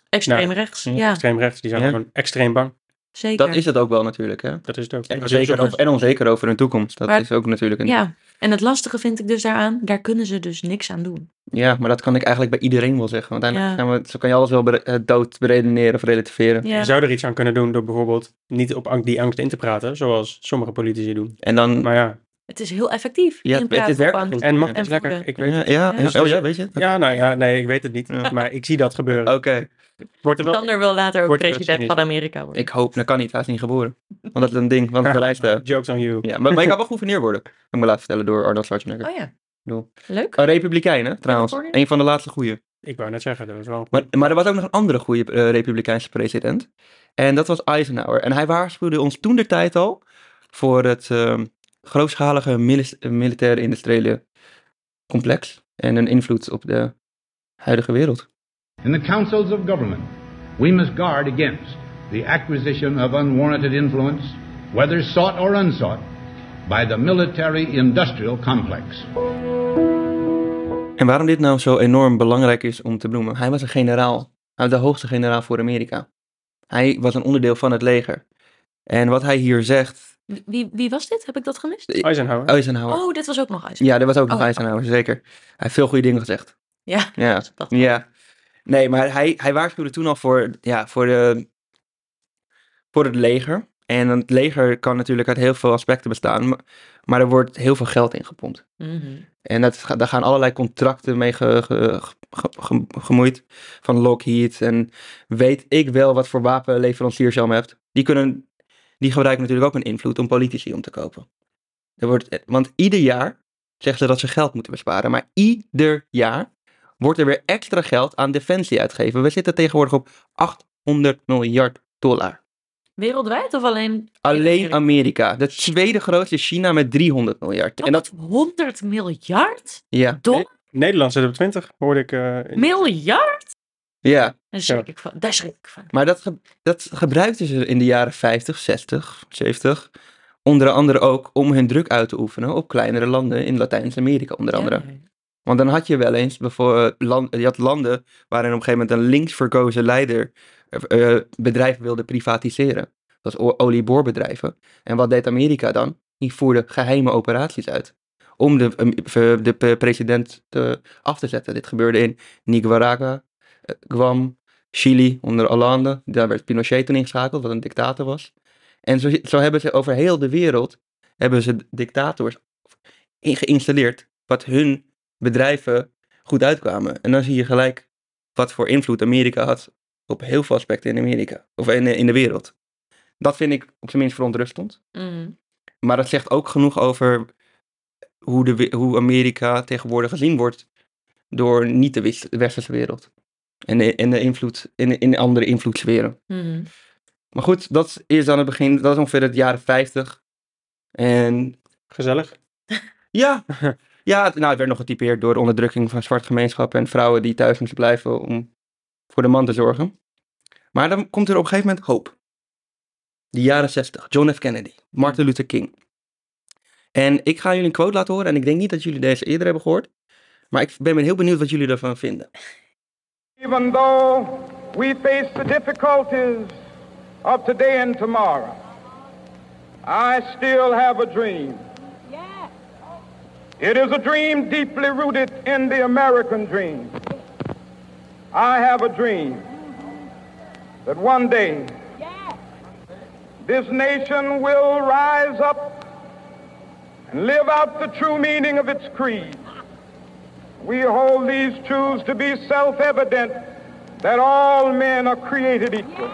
Extreem Nou, rechts, ja, ja, Extreem rechts, die zijn Ja. gewoon extreem bang. zeker. Dat is het ook wel natuurlijk, hè. Dat is het ook. En, zeker over, en onzeker over hun toekomst. Dat Maar- is ook natuurlijk een... Ja, en het lastige vind ik dus daaraan, daar kunnen ze dus niks aan doen. Ja, maar dat kan ik eigenlijk bij iedereen wel zeggen. Want uiteindelijk Ja. gaan we, zo kan je alles wel bere- eh, dood beredeneren of relativeren. Ja. Je zou er iets aan kunnen doen door bijvoorbeeld niet op ang- die angst in te praten, zoals sommige politici doen. En dan... Maar ja, Het is heel effectief. Ja, het- het werkt goed. en mag is lekker. Ik weet ja, het. ja, Ja. ja, oh ja, weet je? Ja, nou ja, nee, ik weet het niet. Ja. Maar ik zie dat gebeuren. Oké, Wordt er wel... Sander wil later ook Wordt president van Amerika worden. ik hoop, dat kan niet, hij is niet geboren. Want dat is een ding, want de lijst... eh, Jokes on you. Ja, maar, maar ik kan wel gouverneur worden. Heb ik me laten vertellen door Arnold Schwarzenegger. Oh ja, bedoel- leuk. Een republikein, hè, trouwens. Een van de laatste goeie. Ik wou net zeggen, dat was wel... Maar, maar er was ook nog een andere goede eh, republikeinse president. En dat was Eisenhower. En hij waarschuwde ons toen de tijd al voor het ehm, grootschalige militaire industriële complex. En een invloed op de huidige wereld. In the councils of government, we must guard against the acquisition of unwarranted influence, whether sought or unsought, by the military industrial complex. En waarom dit nou zo enorm belangrijk is om te benoemen. Hij was een generaal. Hij was de hoogste generaal voor Amerika. Hij was een onderdeel van het leger. En wat hij hier zegt, Wie, wie was dit? Heb ik dat gemist? Eisenhower. Eisenhower. Oh, dit was ook nog Eisenhower. Ja, dat was ook nog Oh. Eisenhower, zeker. Hij heeft veel goede dingen gezegd. Ja, Ja, dat ja. Nee, maar hij, hij waarschuwde toen al voor, ja, voor, de, voor het leger. En het leger kan natuurlijk uit heel veel aspecten bestaan. Maar, maar er wordt heel veel geld in gepompt. Mhm. En dat, daar gaan allerlei contracten mee ge, ge- ge- ge- gemoeid. Van Lockheed. En weet ik wel wat voor wapenleveranciers je allemaal hebt. Die, kunnen, die gebruiken natuurlijk ook een invloed om politici om te kopen. Er wordt, want ieder jaar zeggen ze dat ze geld moeten besparen. Maar ieder jaar wordt er weer extra geld aan defensie uitgegeven. We zitten tegenwoordig op 800 miljard dollar. Wereldwijd of alleen? Alleen Amerika. De tweede grootste is China met 300 miljard. En dat, 100 miljard ja, dollar? Nederland zit op 20, hoorde ik. eh, in- Miljard? Ja. Daar schrik ik van. Daar schrik ik van. Maar dat, ge- dat gebruikten ze in de jaren 50, 60, 70. Onder andere ook om hun druk uit te oefenen op kleinere landen in Latijns-Amerika, onder andere. Ja. Want dan had je wel eens bijvoorbeeld land, je had landen waarin op een gegeven moment een links verkozen leider eh, eh, bedrijven wilde privatiseren. Dat was olieboorbedrijven. En wat deed Amerika dan? Die voerde geheime operaties uit. Om de, eh, de president te, af te zetten. Dit gebeurde in Nicaragua, eh, Guam, Chili onder Hollande. Daar werd Pinochet toen ingeschakeld, wat een dictator was. En zo, zo hebben ze over heel de wereld hebben ze dictators geïnstalleerd. Wat hun bedrijven goed uitkwamen. En dan zie je gelijk wat voor invloed Amerika had op heel veel aspecten in Amerika. Of in, in de wereld. Dat vind ik op zijn minst verontrustend. Mhm. Maar dat zegt ook genoeg over hoe, de, hoe Amerika tegenwoordig gezien wordt door niet de westerse wereld. En de, en de invloed in, in andere invloedssferen. Mhm. Maar goed, dat is dan het begin. Dat is ongeveer het jaren 50. En Gezellig. ja, ja het- nou, het werd nog getypeerd door de onderdrukking van zwarte gemeenschappen en vrouwen die thuis moesten blijven om voor de man te zorgen. Maar dan komt er op een gegeven moment hoop. De jaren 60, John F. Kennedy, Martin Luther King. En ik ga jullie een quote laten horen en ik denk niet dat jullie deze eerder hebben gehoord. Maar ik ben heel benieuwd wat jullie ervan vinden. Even though we face the difficulties of today and tomorrow, I still have a dream. It is a dream deeply rooted in the American dream. I have a dream that one day this nation will rise up and live out the true meaning of its creed. We hold these truths to be self evident that all men are created equal.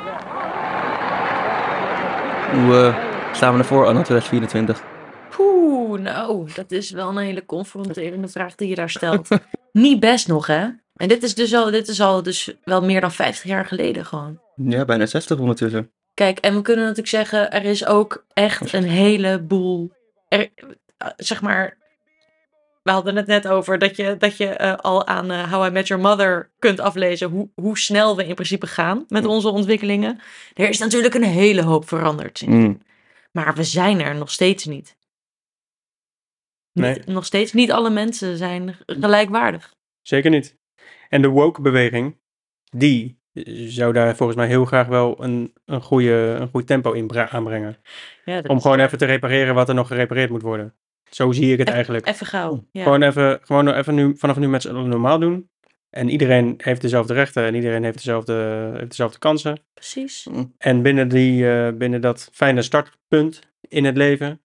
Hoe eh, staan we ervoor anno 2024? Poeh, nou, dat is wel een hele confronterende vraag die je daar stelt. Niet best nog, hè? En dit is dus al, dit is al dus wel meer dan 50 jaar geleden gewoon. Ja, bijna 60 ondertussen. Kijk, en we kunnen natuurlijk zeggen, er is ook echt een heleboel, er, eh, zeg maar, we hadden het net over dat je, dat je eh, al aan eh, How I Met Your Mother kunt aflezen hoe, hoe snel we in principe gaan met onze ontwikkelingen. Er is natuurlijk een hele hoop veranderd. Mm. Maar we zijn er nog steeds niet. Nee. Niet- Nog steeds niet alle mensen zijn gelijkwaardig. Zeker niet. En de woke-beweging, die zou daar volgens mij heel graag wel een, een, goede, een goed tempo in aanbrengen. Ja, Om is- gewoon even te repareren wat er nog gerepareerd moet worden. Zo zie ik het eigenlijk. Even gauw. Ja. Gewoon even, gewoon even nu, vanaf nu met z'n allen normaal doen. En iedereen heeft dezelfde rechten en iedereen heeft dezelfde, heeft dezelfde kansen. Precies. En binnen, die, eh, binnen dat fijne startpunt in het leven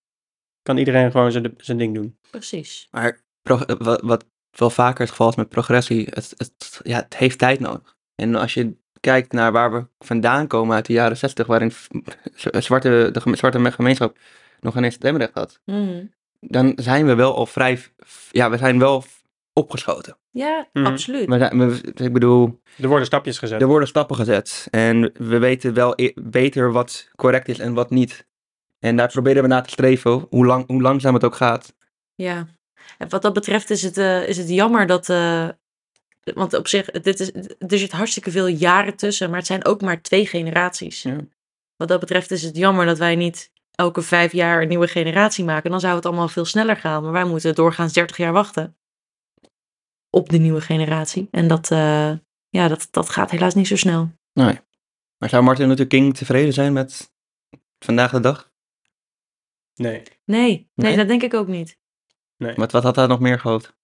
kan iedereen gewoon zijn, zijn ding doen. Precies. Maar wat, wat wel vaker het geval is met progressie, het, het, ja, het heeft tijd nodig. En als je kijkt naar waar we vandaan komen uit de jaren 60, waarin zwarte, de zwarte gemeenschap nog geen eens stemrecht had, Mhm. Dan zijn we wel al vrij, ja, we zijn wel opgeschoten. Ja, Mhm. absoluut. We zijn, we- ik bedoel, Er worden stapjes gezet. er worden stappen gezet en we weten wel e- beter wat correct is en wat niet. En daar proberen we naar te streven, hoe, lang, hoe langzaam het ook gaat. Ja. En wat dat betreft is het, eh, is het jammer dat. eh, want op zich, dit is, er zit hartstikke veel jaren tussen, maar het zijn ook maar twee generaties. Ja. Wat dat betreft is het jammer dat wij niet elke vijf jaar een nieuwe generatie maken. Dan zou het allemaal veel sneller gaan. Maar wij moeten doorgaans 30 jaar wachten op de nieuwe generatie. En dat, eh, ja, dat, dat gaat helaas niet zo snel. Nee. Maar zou Martin Luther King tevreden zijn met vandaag de dag? Nee. Nee, nee, Nee? dat denk ik ook niet. Wat, wat had hij nog meer gehoopt?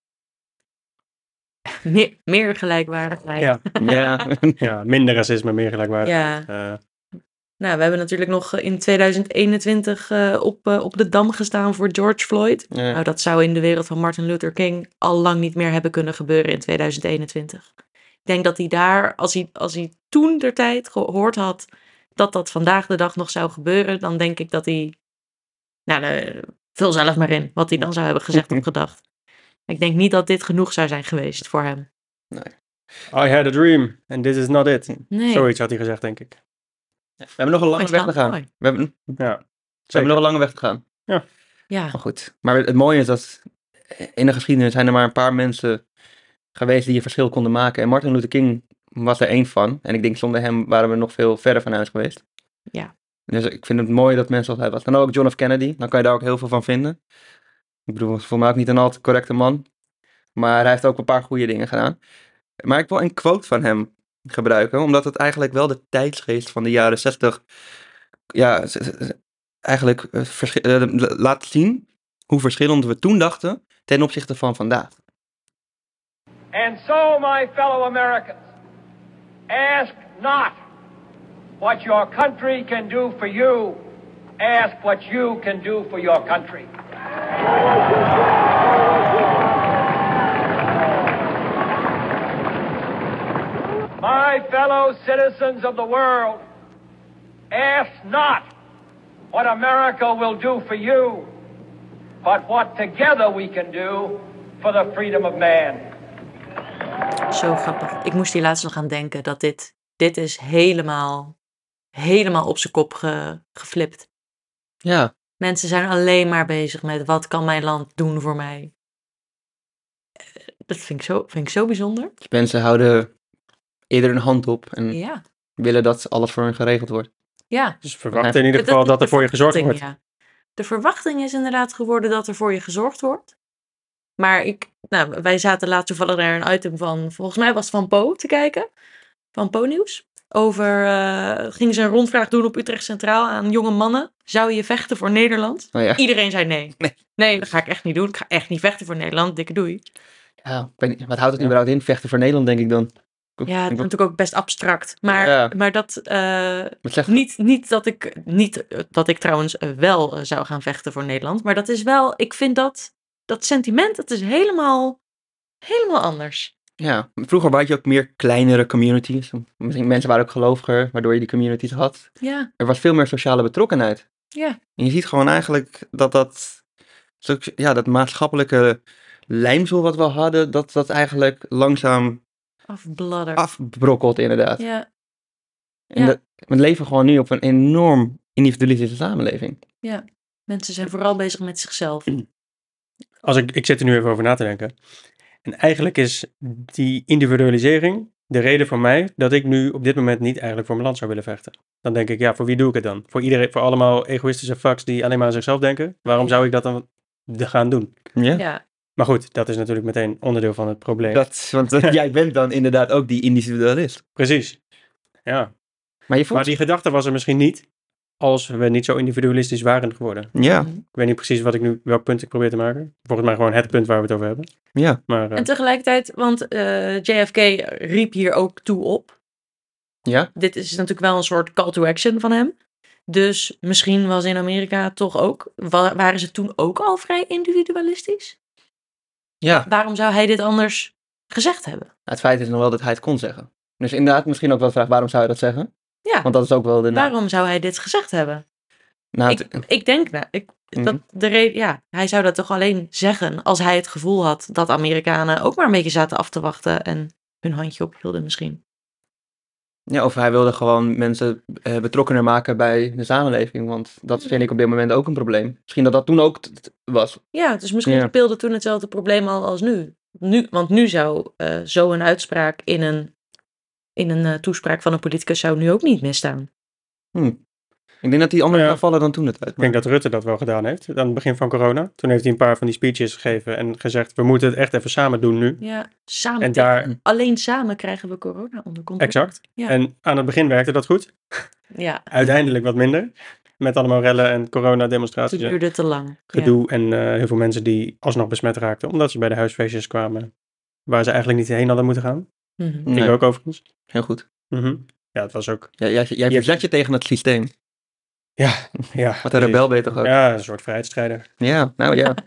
Meer, meer gelijkwaardigheid. Ja. Ja, ja, minder racisme, meer gelijkwaardigheid. Ja. Eh, Nou, we hebben natuurlijk nog in 2021 eh, op, eh, op de dam gestaan voor George Floyd. ja. Nou, dat zou in de wereld van Martin Luther King al lang niet meer hebben kunnen gebeuren in 2021. Ik denk dat hij daar, als hij, als hij toen der tijd gehoord had dat dat vandaag de dag nog zou gebeuren, dan denk ik dat hij, nou, eh, vul zelf maar in wat hij dan zou hebben gezegd of gedacht. Ik denk niet dat dit genoeg zou zijn geweest voor hem. I had a dream and this is not it. Nee. Zoiets had hij gezegd, denk ik. We hebben nog een lange weg te gaan. mooi. We hebben, we Ja. hebben Zeker. nog een lange weg te gaan. Ja, Maar goed. Maar het mooie is dat in de geschiedenis zijn er maar een paar mensen geweest die een verschil konden maken. En Martin Luther King was er één van. En ik denk zonder hem waren we nog veel verder van huis geweest. Ja. Dus ik vind het mooi dat mensen als hij was. Dan ook John F. Kennedy. Dan kan je daar ook heel veel van vinden. Ik bedoel, voor mij ook niet een al te correcte man. Maar hij heeft ook een paar goede dingen gedaan. Maar ik wil een quote van hem gebruiken. Omdat het eigenlijk wel de tijdsgeest van de jaren 60 ja, eigenlijk eh, eh, laat zien hoe verschillend we toen dachten ten opzichte van vandaag. And so, my fellow Americans, ask not what your country can do for you, ask what you can do for your country. My fellow citizens of the world, ask not what America will do for you, but what together we can do for the freedom of man. Zo grappig. Ik moest hier laatst nog aan denken dat dit, dit is helemaal, helemaal op zijn kop ge, geflipt. Ja, Mensen zijn alleen maar bezig met wat kan mijn land doen voor mij. Eh, Dat vind ik zo, vind ik zo bijzonder. mensen houden eerder een hand op en Ja, willen dat alles voor hen geregeld wordt. ja. Dus verwacht in ieder Dat- geval dat de er voor je gezorgd wordt. ja. De verwachting is inderdaad geworden dat er voor je gezorgd wordt. Maar ik, nou, wij zaten laatst toevallig naar een item van, volgens mij was het van Po te kijken. Van Po Nieuws. over, eh, gingen ze een rondvraag doen op Utrecht Centraal aan jonge mannen. Zou je vechten voor Nederland? Oh ja. Iedereen zei nee. Nee. Nee, dat ga ik echt niet doen. Ik ga echt niet vechten voor Nederland. Dikke doei. Ja, ik weet niet, wat houdt het überhaupt in? Vechten voor Nederland, denk ik dan. Ja, ik- is natuurlijk ook best abstract. Maar, Ja. maar dat, eh, niet, niet, dat ik, niet dat ik trouwens wel eh, zou gaan vechten voor Nederland. Maar dat is wel, ik vind dat, dat sentiment, dat is helemaal, helemaal anders. Ja, vroeger had je ook meer kleinere communities. Misschien mensen waren ook geloviger, waardoor je die communities had. Ja, Er was veel meer sociale betrokkenheid. ja. En je ziet gewoon eigenlijk dat dat, ja, dat maatschappelijke lijmsel wat we hadden, dat dat eigenlijk langzaam Afbladder. afbrokkelt inderdaad. Ja, En ja. dat, we leven gewoon nu op een enorm individualistische samenleving. mensen zijn vooral bezig met zichzelf. Als ik, ik zit er nu even over na te denken. En eigenlijk is die individualisering de reden voor mij dat ik nu op dit moment niet eigenlijk voor mijn land zou willen vechten. Dan denk ik, ja, voor wie doe ik het dan? Voor iedereen, voor allemaal egoïstische fucks die alleen maar aan zichzelf denken? Waarom zou ik dat dan de- gaan doen? Ja. Ja, Maar goed, dat is natuurlijk meteen onderdeel van het probleem. Dat, want eh, jij bent dan inderdaad ook die individualist. Precies. Ja. Maar je voelt... Maar die gedachte was er misschien niet als we niet zo individualistisch waren geworden. Ja. Ik weet niet precies wat ik nu, welk punt ik probeer te maken. Volgens mij gewoon het punt waar we het over hebben. ja, Maar eh, En tegelijkertijd, want eh, JFK riep hier ook toe op. ja. Dit is natuurlijk wel een soort call to action van hem. Dus misschien was in Amerika toch ook, wa- waren ze toen ook al vrij individualistisch? Ja, Waarom zou hij dit anders gezegd hebben? het feit is nog wel dat hij het kon zeggen. Dus inderdaad, misschien ook wel de vraag, waarom zou je dat zeggen? Ja, Want dat is ook wel de... waarom zou hij dit gezegd hebben? Nou, Ik, het- ik denk, nou, ik, Mhm. dat de reden, ja, hij zou dat toch alleen zeggen als hij het gevoel had dat Amerikanen ook maar een beetje zaten af te wachten en hun handje ophielden misschien. Ja, of hij wilde gewoon mensen eh, betrokkener maken bij de samenleving. Want dat vind ik op dit moment ook een probleem. Misschien dat dat toen ook was. Ja, dus misschien Ja. speelde toen hetzelfde probleem al als nu. nu want nu zou eh, zo een uitspraak in een, in een eh, toespraak van een politicus zou nu ook niet misstaan. Ik denk dat die anders Ja. vallen dan toen het ik denk dat Rutte dat wel gedaan heeft aan het begin van corona. Toen heeft hij een paar van die speeches gegeven en gezegd, we moeten het echt even samen doen nu. Ja, samen. En daar, Alleen samen krijgen we corona onder controle. exact. Ja. En aan het begin werkte dat goed. Ja, Uiteindelijk wat minder. Met allemaal rellen en corona-demonstraties. het duurde te lang. Ja. gedoe en eh, heel veel mensen die alsnog besmet raakten. Omdat ze bij de huisfeestjes kwamen waar ze eigenlijk niet heen hadden moeten gaan. Vind Nee, ik ook overigens. heel goed. Mhm. Ja, het was ook... Ja, jij jij Je- verzet je tegen het systeem. Ja, ja. Wat een rebel ben je toch ook? Ja, een soort vrijheidsstrijder. Ja, nou ja.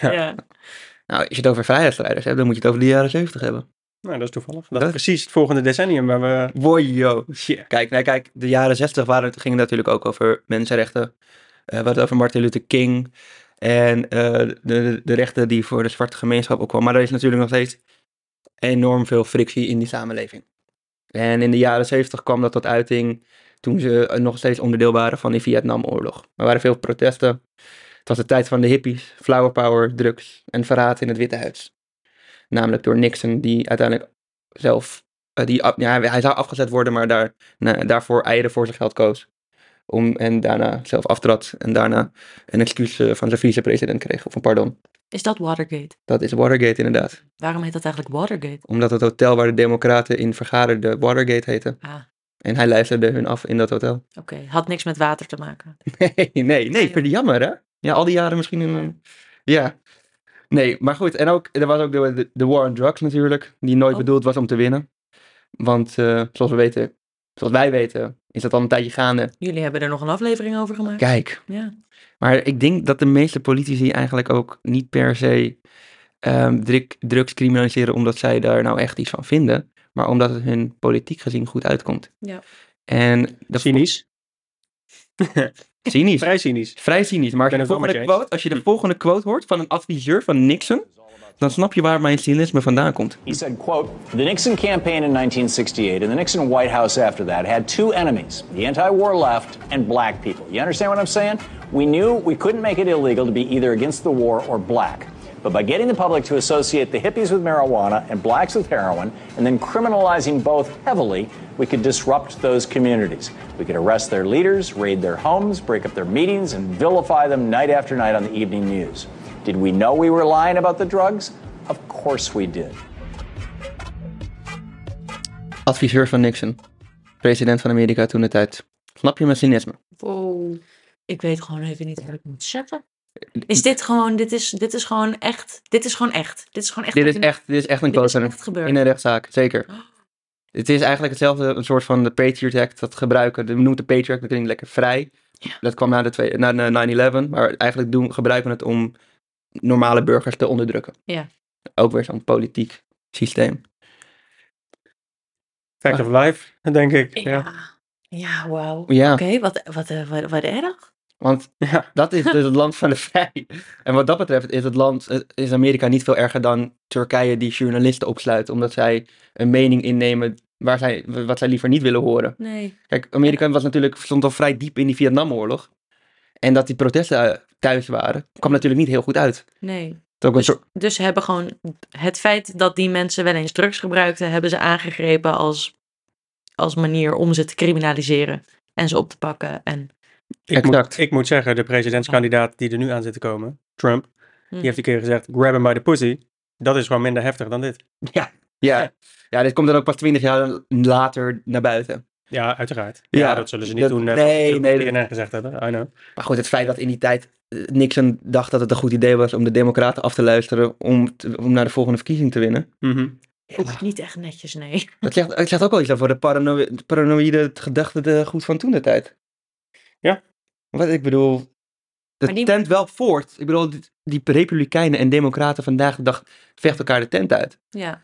Ja. Ja. Nou, als je het over vrijheidsstrijders hebt, dan moet je het over de jaren zeventig hebben. Nou, dat is toevallig. Dat Dat- is precies het volgende decennium waar we... Wojo. Shit. Kijk, nee, kijk, de jaren zestig waren, gingen natuurlijk ook over mensenrechten. Eh we hadden het over Martin Luther King. En eh, de, de, de rechten die voor de zwarte gemeenschap opkwamen. Maar er is natuurlijk nog steeds enorm veel frictie in die samenleving. En in de jaren zeventig kwam dat tot uiting toen ze eh, nog steeds onderdeel waren van die Vietnamoorlog. Er waren veel protesten. Het was de tijd van de hippies, flower power, drugs en verraad in het Witte Huis. Namelijk door Nixon, die uiteindelijk zelf, eh, die, ja, hij zou afgezet worden, maar daar, daarvoor eieren voor zijn geld koos. Om, en daarna zelf aftrad en daarna een excuus eh, van zijn vicepresident kreeg, of een pardon. Is dat Watergate? Dat is Watergate inderdaad. Waarom heet dat eigenlijk Watergate? Omdat het hotel waar de democraten in vergaderden Watergate heette. Ah, En hij luisterde hun af in dat hotel. oké. Had niks met water te maken. Nee, nee, nee, jammer hè? Ja, al die jaren misschien in een... Ja. Nee, maar goed. En ook, er was ook de, de, war on drugs natuurlijk, die nooit Oh. bedoeld was om te winnen. Want eh, zoals we weten, zoals wij weten, is dat al een tijdje gaande. Jullie hebben er nog een aflevering over gemaakt. Kijk, Ja. maar ik denk dat de meeste politici eigenlijk ook niet per se druk, drugs criminaliseren omdat zij daar nou echt iets van vinden. Maar omdat het hun politiek gezien goed uitkomt. Ja. En de Cynisch. cynisch. Vrij cynisch. Vrij cynisch, maar als Ik je, de volgende quote, als je de volgende quote hoort van een adviseur van Nixon, dan snap je waar mijn cynisme vandaan komt. He said, quote, the Nixon campaign in 1968 and the Nixon White House after that had two enemies, the anti-war left and black people. You understand what I'm saying? We knew we couldn't make it illegal to be either against the war or black. But by getting the public to associate the hippies with marijuana and blacks with heroin, and then criminalizing both heavily, we could disrupt those communities. We could arrest their leaders, raid their homes, break up their meetings, and vilify them night after night on the evening news. Did we know we were lying about the drugs? Of course we did. Adviseur van Nixon. president van Amerika toen de tijd. Snap je mijn cynisme? Wow. Ik weet gewoon even niet wat ik moet zeggen. Is dit gewoon, dit is, dit is gewoon echt, dit is gewoon echt. Dit is gewoon echt. Dit is echt, dit is echt een dit is quote in een rechtszaak, zeker. Het is eigenlijk hetzelfde, een soort van de Patriot Act, dat gebruiken. We noemen het de Patriot Act, dat klinkt lekker vrij. Dat kwam na de, twee- na de 9-11, maar eigenlijk doen, gebruiken we het om normale burgers te onderdrukken. Ja. Ook weer zo'n politiek systeem. Fact of life, denk ik. Ja. Ja. Ja, wauw. Ja. Oké, wat, wat, eh, wat, wat erg. Want Ja. dat is dus het land van de vrij. En wat dat betreft is het land, eh, is Amerika niet veel erger dan Turkije die journalisten opsluit, omdat zij een mening innemen waar zij, wat zij liever niet willen horen. Nee. Kijk, Amerika was natuurlijk, stond al vrij diep in die Vietnamoorlog. En dat die protesten eh, thuis waren, kwam natuurlijk niet heel goed uit. Nee. Dus, soort, dus ze hebben gewoon het feit dat die mensen wel eens drugs gebruikten, hebben ze aangegrepen als, als manier om ze te criminaliseren en ze op te pakken. En, Ik, moet, Exact. ik moet zeggen, de presidentskandidaat die er nu aan zit te komen, Trump, hm. die heeft een keer gezegd, grab him by the pussy. Dat is gewoon minder heftig dan dit. ja, ja, ja, dit komt dan ook pas twintig jaar later naar buiten. Ja, uiteraard. Ja, Ja, dat zullen ze niet dat- doen. net nee, wat nee, de dat- PNR gezegd hebben. I know. Maar goed, het feit dat in die tijd eh, Nixon dacht dat het een goed idee was om de democraten af te luisteren om, te- om naar de volgende verkiezing te winnen. Mhm. Ook niet echt netjes, nee. Dat zegt, het zegt ook wel iets over de parano paranoïde gedachte goed van toen de tijd. Ja. Wat ik bedoel, die- tent wel voort. Ik bedoel, die, die republikeinen en democraten vandaag de dag vechten elkaar de tent uit. Ja. Maar-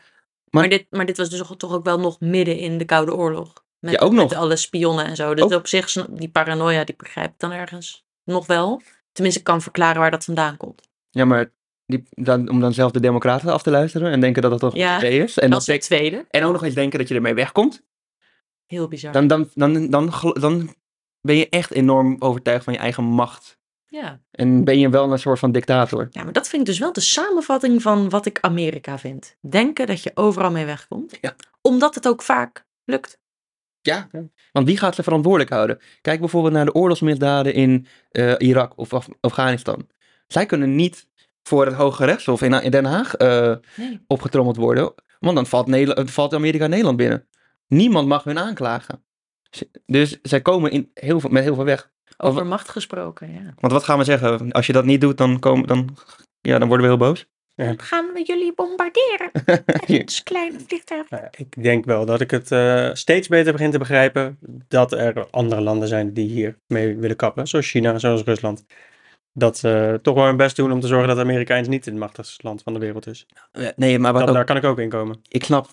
Maar, dit, maar dit was dus toch ook wel nog midden in de Koude Oorlog. Met, Ja, ook nog. Met alle spionnen en zo. Dus Ook. op zich, die paranoia, die begrijp ik dan ergens nog wel. Tenminste, ik kan verklaren waar dat vandaan komt. Ja, maar die, dan, om dan zelf de democraten af te luisteren en denken dat dat toch een Ja, idee is. En, dan dat is het tweede. en ook nog eens denken dat je ermee wegkomt. Heel bizar. Dan, dan, dan, dan, gel- dan ben je echt enorm overtuigd van je eigen macht. Ja. En ben je wel een soort van dictator. ja, maar dat vind ik dus wel de samenvatting van wat ik Amerika vind. Denken dat je overal mee wegkomt. Ja. Omdat het ook vaak lukt. Ja, want wie gaat ze verantwoordelijk houden? Kijk bijvoorbeeld naar de oorlogsmisdaden in eh, Irak of Af- Afghanistan. Zij kunnen niet voor het Hoge Rechtshof in, in Den Haag eh, Nee. opgetrommeld worden, want dan valt, Nederland, valt Amerika Nederland binnen. Niemand mag hun aanklagen. Dus zij komen in heel veel, met heel veel weg. Over Of- macht gesproken, ja. Want wat gaan we zeggen? Als je dat niet doet, dan, komen, dan, ja, dan worden we heel boos. Dan gaan we jullie bombarderen. Ja. Het is kleine vliegtuig. Nou ja, ik denk wel dat ik het eh, steeds beter begin te begrijpen dat er andere landen zijn die hier mee willen kappen. Zoals China, zoals Rusland. Dat ze toch wel hun best doen om te zorgen dat Amerika eens niet het machtigste land van de wereld is. Eh, Nee, maar wat Dat, ook- daar kan ik ook in komen. ik snap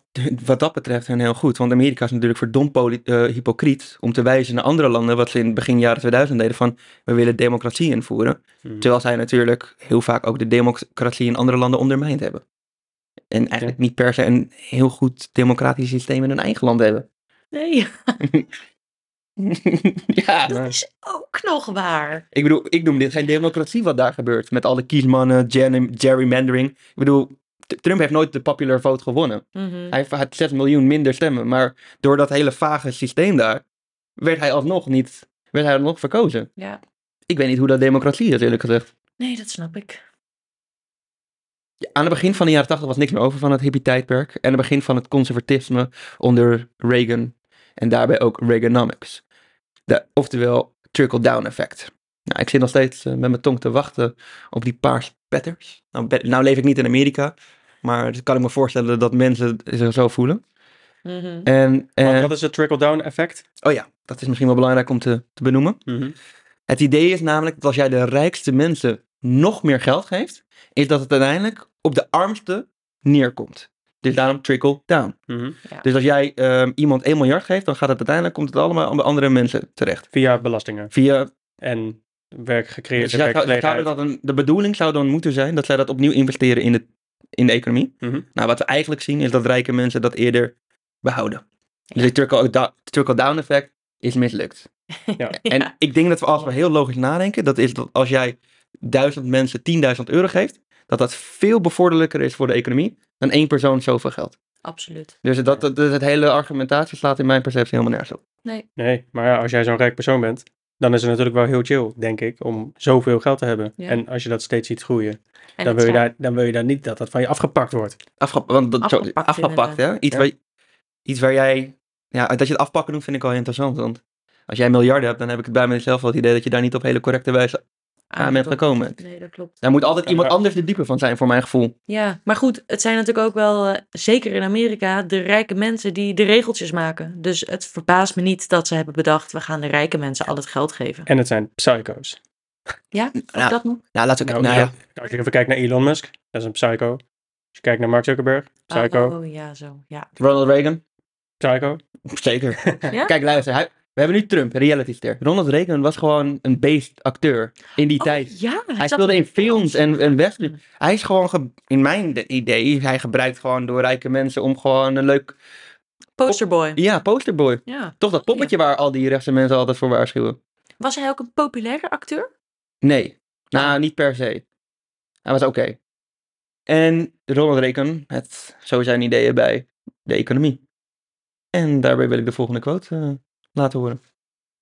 wat dat betreft hen heel goed. Want Amerika is natuurlijk verdomd eh, hypocriet om te wijzen naar andere landen wat ze in begin jaren 2000 deden van we willen democratie invoeren. Mhm. Terwijl zij natuurlijk heel vaak ook de democratie in andere landen ondermijnd hebben. En eigenlijk niet per se een heel goed democratisch systeem in hun eigen land hebben. Nee, ja, dat is ook nog waar. ik bedoel, ik noem dit geen democratie wat daar gebeurt. Met alle kiesmannen, gerry- gerrymandering. Ik bedoel, Trump heeft nooit de popular vote gewonnen. Mhm. Hij had 6 miljoen minder stemmen, maar door dat hele vage systeem daar, werd hij alsnog niet, werd hij alsnog verkozen. Ja. Ik weet niet hoe dat democratie is, eerlijk gezegd. Nee, dat snap ik. Ja, aan het begin van de jaren 80 was niks meer over van het hippie-tijdperk. En aan het begin van het conservatisme onder Reagan. En daarbij ook Reaganomics. De, oftewel trickle-down effect. Nou, ik zit nog steeds eh, met mijn tong te wachten op die paar spetters. Nou, nou leef ik niet in Amerika, maar dus kan ik me voorstellen dat mensen zich zo voelen. Mhm. En, eh, wat is het trickle-down effect? oh ja, dat is misschien wel belangrijk om te, te benoemen. Mhm. Het idee is namelijk dat als jij de rijkste mensen nog meer geld geeft, is dat het uiteindelijk op de armste neerkomt. Dus daarom trickle down. Mhm. Dus als jij ehm, iemand 1 miljard geeft, dan gaat het uiteindelijk komt het allemaal aan de andere mensen terecht. Via belastingen Via, en werkgecreëerde dus zij zou- dat een, de bedoeling zou dan moeten zijn dat zij dat opnieuw investeren in de, in de economie. Mhm. Nou, wat we eigenlijk zien is dat rijke mensen dat eerder behouden. Dus het trickle- trickle-down effect is mislukt. Ja. En Ja. ik denk dat we, als we heel logisch nadenken, dat is dat als jij duizend mensen 10.000 euro geeft, dat dat veel bevorderlijker is voor de economie dan één persoon zoveel geld. Absoluut. Dus dat, dat, dus het hele argumentatie slaat in mijn perceptie helemaal nergens op. Nee. Nee, maar ja, als jij zo'n rijk persoon bent, dan is het natuurlijk wel heel chill, denk ik, om zoveel geld te hebben. Ja. En als je dat steeds ziet groeien, En dan wil, je daar, dan wil je daar niet dat dat van je afgepakt wordt. Afge want dat, Afgepakt, afgepakt hè? Iets, Ja. waar, iets waar jij ja, dat je het afpakken doet vind ik wel interessant. Want als jij miljarden hebt, dan heb ik het bij mezelf wel het idee dat je daar niet op hele correcte wijze aan bent klopt. gekomen. Nee, dat klopt. Daar moet altijd iemand anders de diepe van zijn, voor mijn gevoel. Ja, maar goed, het zijn natuurlijk ook wel, eh, zeker in Amerika, de rijke mensen die de regeltjes maken. Dus het verbaast me niet dat ze hebben bedacht, we gaan de rijke mensen al het geld geven. En het zijn psycho's. Ja, ook Nou, dat nog? Nou, laten we Nou, nou, ja. Als je even kijkt naar Elon Musk, dat is een psycho. Als je kijkt naar Mark Zuckerberg, psycho. Oh, ja, zo. Ja. Ronald Reagan, Psycho. zeker. Ja? Kijk, luister, hij, we hebben nu Trump, reality ster. Ronald Reagan was gewoon een beest acteur in die Oh, tijd. ja, Hij speelde in films en, en western. Mm. Hij is gewoon, ge- in mijn de- idee, hij gebruikt gewoon door rijke mensen om gewoon een leuk, Posterboy. ja, posterboy. Ja. Toch dat poppetje waar al die rechtse mensen altijd voor waarschuwen. Was hij ook een populaire acteur? Nee, nou, niet per se. Hij was oké. En Ronald Reagan had zo zijn ideeën bij de economie. En daarbij wil ik de volgende quote eh, laten horen.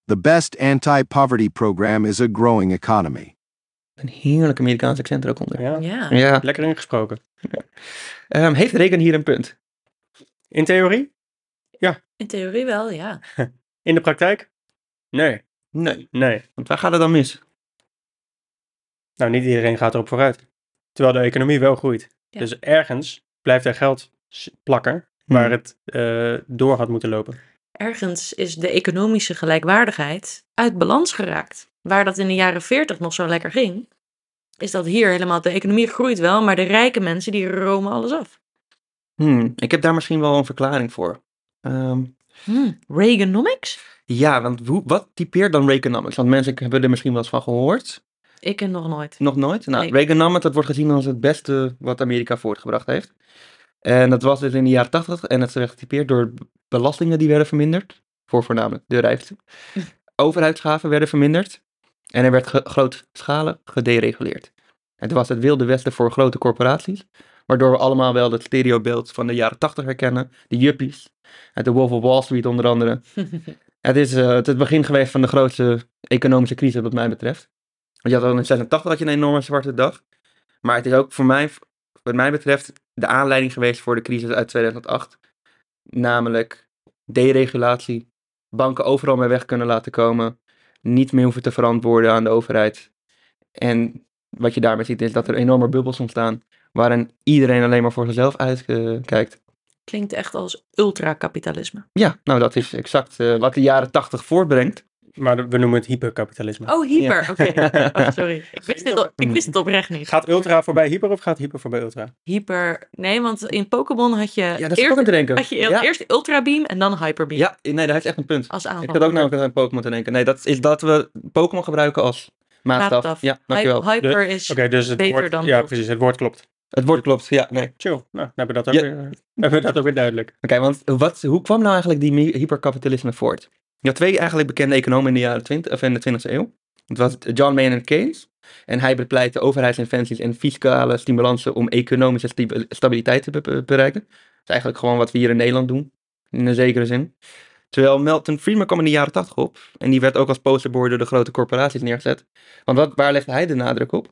The best anti poverty program is a growing economy. Een heerlijk Amerikaans accent er ook onder. Ja. Ja. Ja. Lekker ingesproken. Ehm, heeft Reagan hier een punt? In theorie? In theorie wel, ja. In de praktijk? Nee. Nee. Nee. Want waar gaat het dan mis? Nou, niet iedereen gaat erop vooruit. Terwijl de economie wel groeit. Ja. Dus ergens blijft er geld plakken waar Hmm. het eh, door had moeten lopen. Ergens is de economische gelijkwaardigheid uit balans geraakt. Waar dat in de jaren 40 nog zo lekker ging, is dat hier helemaal, de economie groeit wel, maar de rijke mensen die romen alles af. Hmm, ik heb daar misschien wel een verklaring voor. Hmm, Reaganomics? ja, want hoe, wat typeert dan Reaganomics? Want mensen hebben er misschien wel eens van gehoord. Ik ken nog nooit. Nog nooit? Nou, Nee. Reaganomics, dat wordt gezien als het beste wat Amerika voortgebracht heeft. En dat was dus in de jaren 80 en het werd getypeerd door belastingen die werden verminderd. Voor voornamelijk de rijkste. Overheidsgaven werden verminderd. En er werd ge- grootschalig gedereguleerd. Het was het wilde westen voor grote corporaties. Waardoor we allemaal wel het stereobeeld van de jaren 80 herkennen. De juppies. Uit de Wolf of Wall Street onder andere. Het is eh, het, het begin geweest van de grootste economische crisis wat mij betreft. Want je had al in 86 had je een enorme zwarte dag. Maar het is ook voor mij, wat mij betreft, de aanleiding geweest voor de crisis uit 2008. Namelijk deregulatie. Banken overal mee weg kunnen laten komen. Niet meer hoeven te verantwoorden aan de overheid. En wat je daarmee ziet is dat er enorme bubbels ontstaan. Waarin iedereen alleen maar voor zichzelf uitkijkt. Klinkt echt als ultracapitalisme. Ja, nou dat is exact eh, wat de jaren 80 voortbrengt. Maar we noemen het hyperkapitalisme. Oh, hyper. Ja. Oké. Oh, sorry. Ik wist, dit, op- ik wist het oprecht niet. Gaat ultra voorbij hyper of gaat hyper voorbij ultra? Hyper. Nee, want in Pokémon had je, Ja, dat is eerst, te denken. had je ja. eerst Ultra Beam en dan Hyper Beam. ja, nee, dat heeft echt een punt. Als aanval. Ik had ook namelijk aan Pokémon te denken. Nee, dat is dat we Pokémon gebruiken als maatstaf. Maatstaf. Ja, dankjewel. Hy- Hyper is Oké, dus het beter woord, dan ja, precies, het woord klopt. Het woord klopt, ja, nee. Oké, Chill. Nou, dan hebben we dat ook, Ja. weer, hebben we dat ook weer duidelijk. want wat, hoe kwam nou eigenlijk die hyperkapitalisme voort? Had twee eigenlijk bekende economen in de jaren 20, of in de 20e eeuw. Het was John Maynard Keynes. En hij bepleitte overheidsinventies en fiscale stimulansen om economische stabiliteit te be- be- bereiken. Dat is eigenlijk gewoon wat we hier in Nederland doen, in een zekere zin. Terwijl Milton Friedman kwam in de jaren 80 op. En die werd ook als posterboy door de grote corporaties neergezet. Want wat, waar legde hij de nadruk op?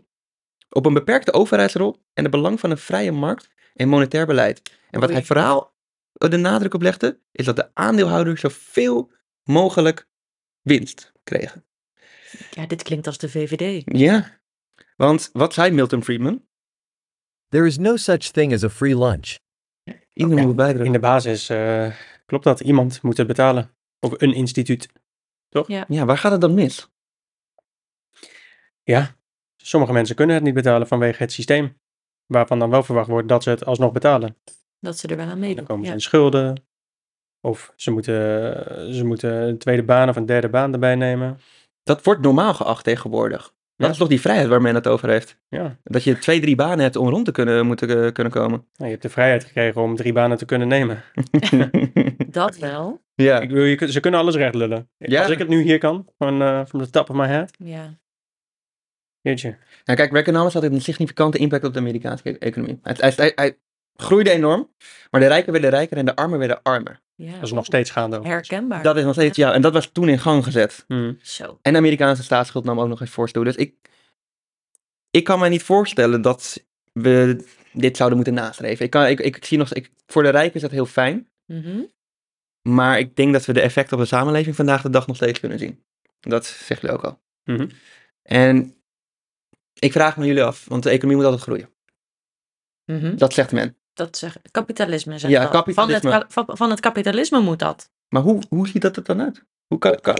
Op een beperkte overheidsrol en het belang van een vrije markt en monetair beleid. En wat hij vooral de nadruk op legde, is dat de aandeelhouders zoveel mogelijk winst kregen. Ja, dit klinkt als de VVD. Ja, want wat zei Milton Friedman? There is no such thing as a free lunch. Iedereen moet In bijdrukken. de basis eh, klopt dat. Iemand moet het betalen. Of een instituut. Ja, waar gaat het dan mis? Ja, sommige mensen kunnen het niet betalen vanwege het systeem. Waarvan dan wel verwacht wordt dat ze het alsnog betalen. Dat ze er wel aan Dan meedoen. komen ze Ja. in schulden. Of ze moeten, ze moeten een tweede baan of een derde baan erbij nemen. Dat wordt normaal geacht tegenwoordig. Dat Ja. is toch die vrijheid waar men het over heeft? Ja, Dat je twee, drie banen hebt om rond te kunnen, moeten, eh, kunnen komen. nou, je hebt de vrijheid gekregen om drie banen te kunnen nemen. Dat wel. ja. Ik bedoel, je, kunt- ze kunnen alles recht lullen. Ja. Als ik het nu hier kan, van uh, from the top of my head. Ja. Jeetje. Nou, kijk, Reaganomics had een significante impact op de Amerikaanse e- economie. Hij, hij, hij, hij groeide enorm, maar de rijken werden rijker en de armen werden armer. Ja. Dat is nog steeds gaande. ook. herkenbaar. Dat is nog steeds, ja, en dat was toen in gang gezet. Hmm. Zo. En de Amerikaanse staatsschuld nam ook nog eens voorstoel. Dus ik, ik kan mij niet voorstellen dat we dit zouden moeten nastreven. Ik, kan, ik, ik, zie nog, ik, voor de rijken is dat heel fijn. Mhm. Maar ik denk dat we de effecten op de samenleving vandaag de dag nog steeds kunnen zien. Dat zeggen jullie ook al. En ik vraag me jullie af, want de economie moet altijd groeien. Mhm. Dat zegt men. Dat zeg kapitalisme zegt Ja, dat. kapitalisme. Van, het, van, van het kapitalisme moet dat. Maar hoe, hoe ziet dat er dan uit? Hoe kan, kan,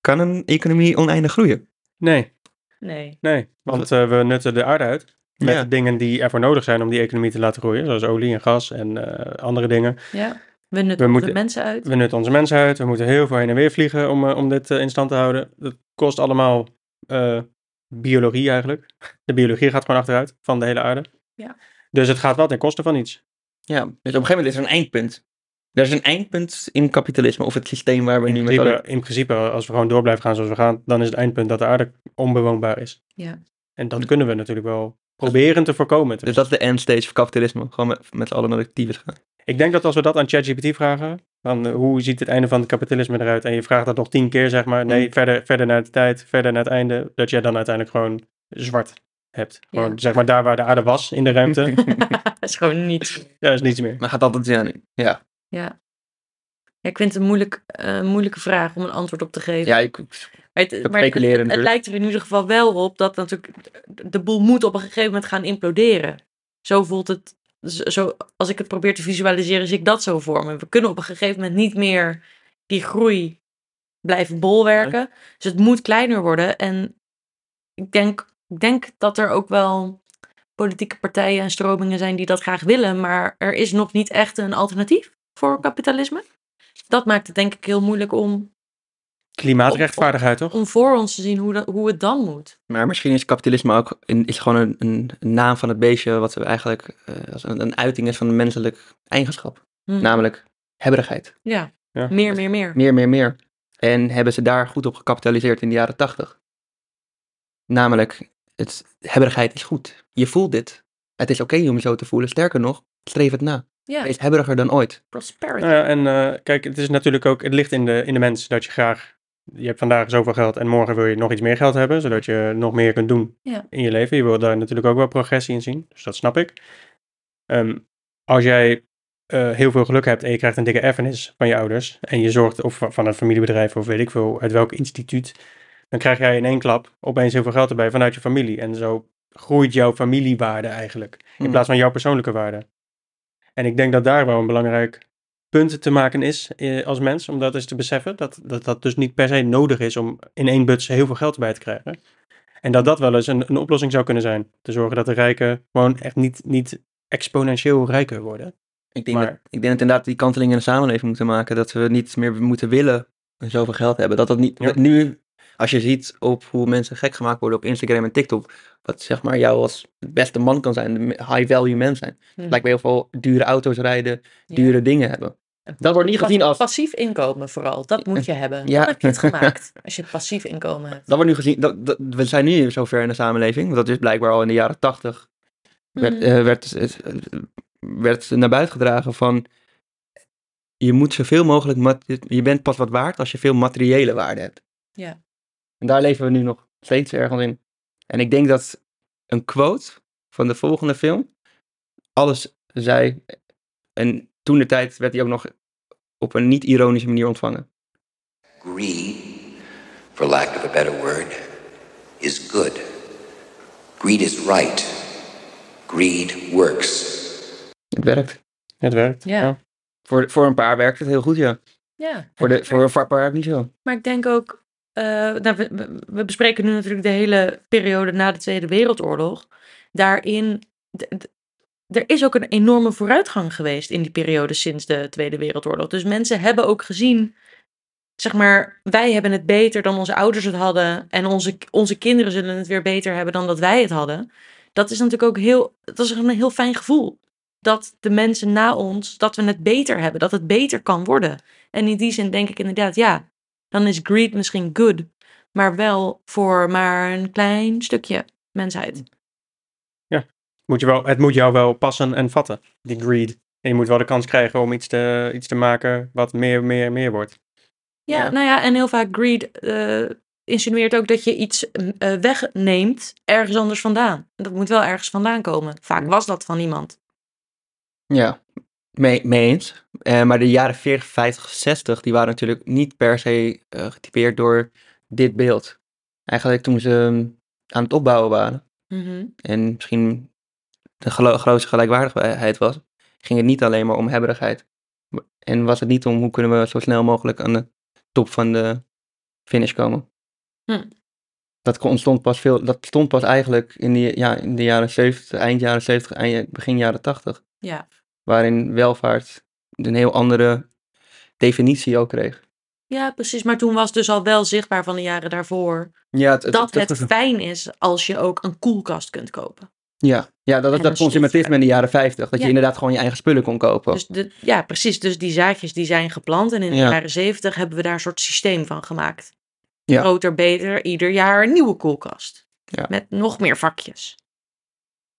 kan een economie oneindig groeien? Nee, Nee. nee. Want eh, we nutten de aarde uit. Met Ja. de dingen die ervoor nodig zijn om die economie te laten groeien. Zoals olie en gas en eh, andere dingen. Ja. We nutten We onze moeten- mensen uit. We nutten onze mensen uit. We moeten heel veel heen en weer vliegen om, eh, om dit in stand te houden. Dat kost allemaal eh, biologie eigenlijk. De biologie gaat gewoon achteruit van de hele aarde. Ja. Dus het gaat wel ten koste van iets. Ja, dus op een gegeven moment is er een eindpunt. Er is een eindpunt in kapitalisme of het systeem waar we In nu met principe, alle... in principe, als we gewoon door blijven gaan zoals we gaan, dan is het eindpunt dat de aarde onbewoonbaar is. Ja. En dat kunnen we natuurlijk wel proberen te voorkomen. Dus dat is de end stage van kapitalisme. Gewoon met, met z'n allen naar de tyfus gaan. Ik denk dat als we dat aan ChatGPT vragen, van eh, hoe ziet het einde van het kapitalisme eruit, en je vraagt dat nog tien keer, zeg maar, nee, Mm. verder, verder naar de tijd, verder naar het einde, dat jij dan uiteindelijk gewoon zwart hebt. Gewoon, zeg maar, daar waar de aarde was in de ruimte, dat is gewoon niet. ja, is niets meer. Maar gaat altijd ja, nu. Ja, Ja. ja ik vind het een moeilijk, eh, moeilijke vraag om een antwoord op te geven. ja ik, Maar het, maar het, het lijkt er in ieder geval wel op dat natuurlijk de boel moet op een gegeven moment gaan imploderen. Zo voelt het, zo- zo, als ik het probeer te visualiseren, zie ik dat zo voor me. We kunnen op een gegeven moment niet meer die groei blijven bolwerken. Dus het moet kleiner worden. En ik denk, ik denk dat er ook wel politieke partijen en stromingen zijn die dat graag willen, maar er is nog niet echt een alternatief voor kapitalisme. Dat maakt het denk ik heel moeilijk om Klimaatrechtvaardigheid, toch? om voor ons te zien hoe, dat, hoe het dan moet. Maar misschien is kapitalisme ook een, is gewoon een, een, een naam van het beestje, wat we eigenlijk eh, als een, een uiting is van een menselijk eigenschap. Hm. Namelijk hebberigheid. Ja, Ja. meer, meer, meer. Meer, meer, meer. En hebben ze daar goed op gecapitaliseerd in de jaren tachtig. Namelijk, het, hebberigheid is goed. Je voelt dit. Het is oké om je zo te voelen. Sterker nog, streef het na. Ja, Wees hebberiger dan ooit. prosperity. Nou ja, en eh, kijk, het is natuurlijk ook, het ligt in de, in de mens dat je graag, je hebt vandaag zoveel geld en morgen wil je nog iets meer geld hebben, zodat je nog meer kunt doen Ja. in je leven. Je wil daar natuurlijk ook wel progressie in zien, dus dat snap ik. Ehm, als jij eh, heel veel geluk hebt en je krijgt een dikke erfenis van je ouders en je zorgt, of van een familiebedrijf of weet ik veel, uit welk instituut, dan krijg jij in één klap opeens heel veel geld erbij vanuit je familie. En zo groeit jouw familiewaarde eigenlijk, in Hmm. plaats van jouw persoonlijke waarde. En ik denk dat daar wel een belangrijk punt te maken is eh, als mens, om dat eens te beseffen, dat, dat dat dus niet per se nodig is om in één buts heel veel geld erbij te krijgen. En dat dat wel eens een, een oplossing zou kunnen zijn. Te zorgen dat de rijken gewoon echt niet, niet exponentieel rijker worden. Ik denk, Maar- dat, ik denk dat inderdaad die kanteling in de samenleving moeten maken. Dat we niet meer moeten willen zoveel geld hebben. Dat dat niet. Ja. Nu, als je ziet op hoe mensen gek gemaakt worden op Instagram en TikTok. Wat zeg maar jou als het beste man kan zijn. De high value man zijn. Hm. Lijkt me heel veel dure auto's rijden. Ja. Dure dingen hebben. Dat wordt niet gezien als. Passief inkomen vooral, dat moet je hebben. Ja. Dan heb je het gemaakt, als je passief inkomen hebt. Dat wordt nu gezien. Dat, dat- we zijn nu zover in de samenleving. Want dat is blijkbaar al in de jaren tachtig. Werd, Mhm. eh, werd, eh, werd naar buiten gedragen van. Je moet zoveel mogelijk. Je bent pas wat waard als je veel materiële waarde hebt. Ja. En daar leven we nu nog steeds ergens in. En ik denk dat een quote van de volgende film. alles zei. En toen de tijd werd hij ook nog op een niet-ironische manier ontvangen. Greed, for lack of a better word, is good. Greed is right. Greed works. Het werkt. Het werkt. Ja. Voor, voor een paar werkt het heel goed, ja. Ja, Voor, de, voor een paar niet zo. maar ik denk ook, nou, we, we- bespreken nu natuurlijk de hele periode na de Tweede Wereldoorlog. Daarin, er is ook een enorme vooruitgang geweest in die periode sinds de Tweede Wereldoorlog. Dus mensen hebben ook gezien, zeg maar, wij hebben het beter dan onze ouders het hadden. En onze, onze kinderen zullen het weer beter hebben dan dat wij het hadden. Dat is natuurlijk ook heel, dat is een heel fijn gevoel. Dat de mensen na ons, dat we het beter hebben, dat het beter kan worden. En in die zin denk ik inderdaad, ja, dan is greed misschien good, maar wel voor maar een klein stukje mensheid. Moet je wel, het moet jou wel passen en vatten, die greed. En je moet wel de kans krijgen om iets te, iets te maken wat meer, meer, meer wordt. Ja, Ja. nou ja, en heel vaak greed eh, insinueert ook dat je iets mm, eh, wegneemt ergens anders vandaan. Dat moet wel ergens vandaan komen. Vaak was dat van iemand. Ja. Mee, mee eens. Eh, maar de jaren 40, 50, 60, die waren natuurlijk niet per se eh, getypeerd door dit beeld. Eigenlijk toen ze ehm, aan het opbouwen waren Mhm. en misschien de grootste gelijkwaardigheid was, ging het niet alleen maar om hebberigheid. En was het niet om hoe kunnen we zo snel mogelijk aan de top van de finish komen. Hm. Dat ontstond pas veel, dat stond pas eigenlijk in, die, ja, in de jaren 70, eind jaren 70, eind, begin jaren 80 Ja. Waarin welvaart een heel andere definitie ook kreeg. ja, precies. Maar toen was dus al wel zichtbaar van de jaren daarvoor Ja, het, dat het fijn is als je ook een koelkast kunt kopen. ja, ja, dat, dat een consumentisme in de jaren 50. Dat Ja. je inderdaad gewoon je eigen spullen kon kopen. Dus de, ja, precies. Dus die zaadjes die zijn geplant. En in de Ja. jaren zeventig hebben we daar een soort systeem van gemaakt. Ja. Groter, beter, ieder jaar een nieuwe koelkast. Ja. Met nog meer vakjes.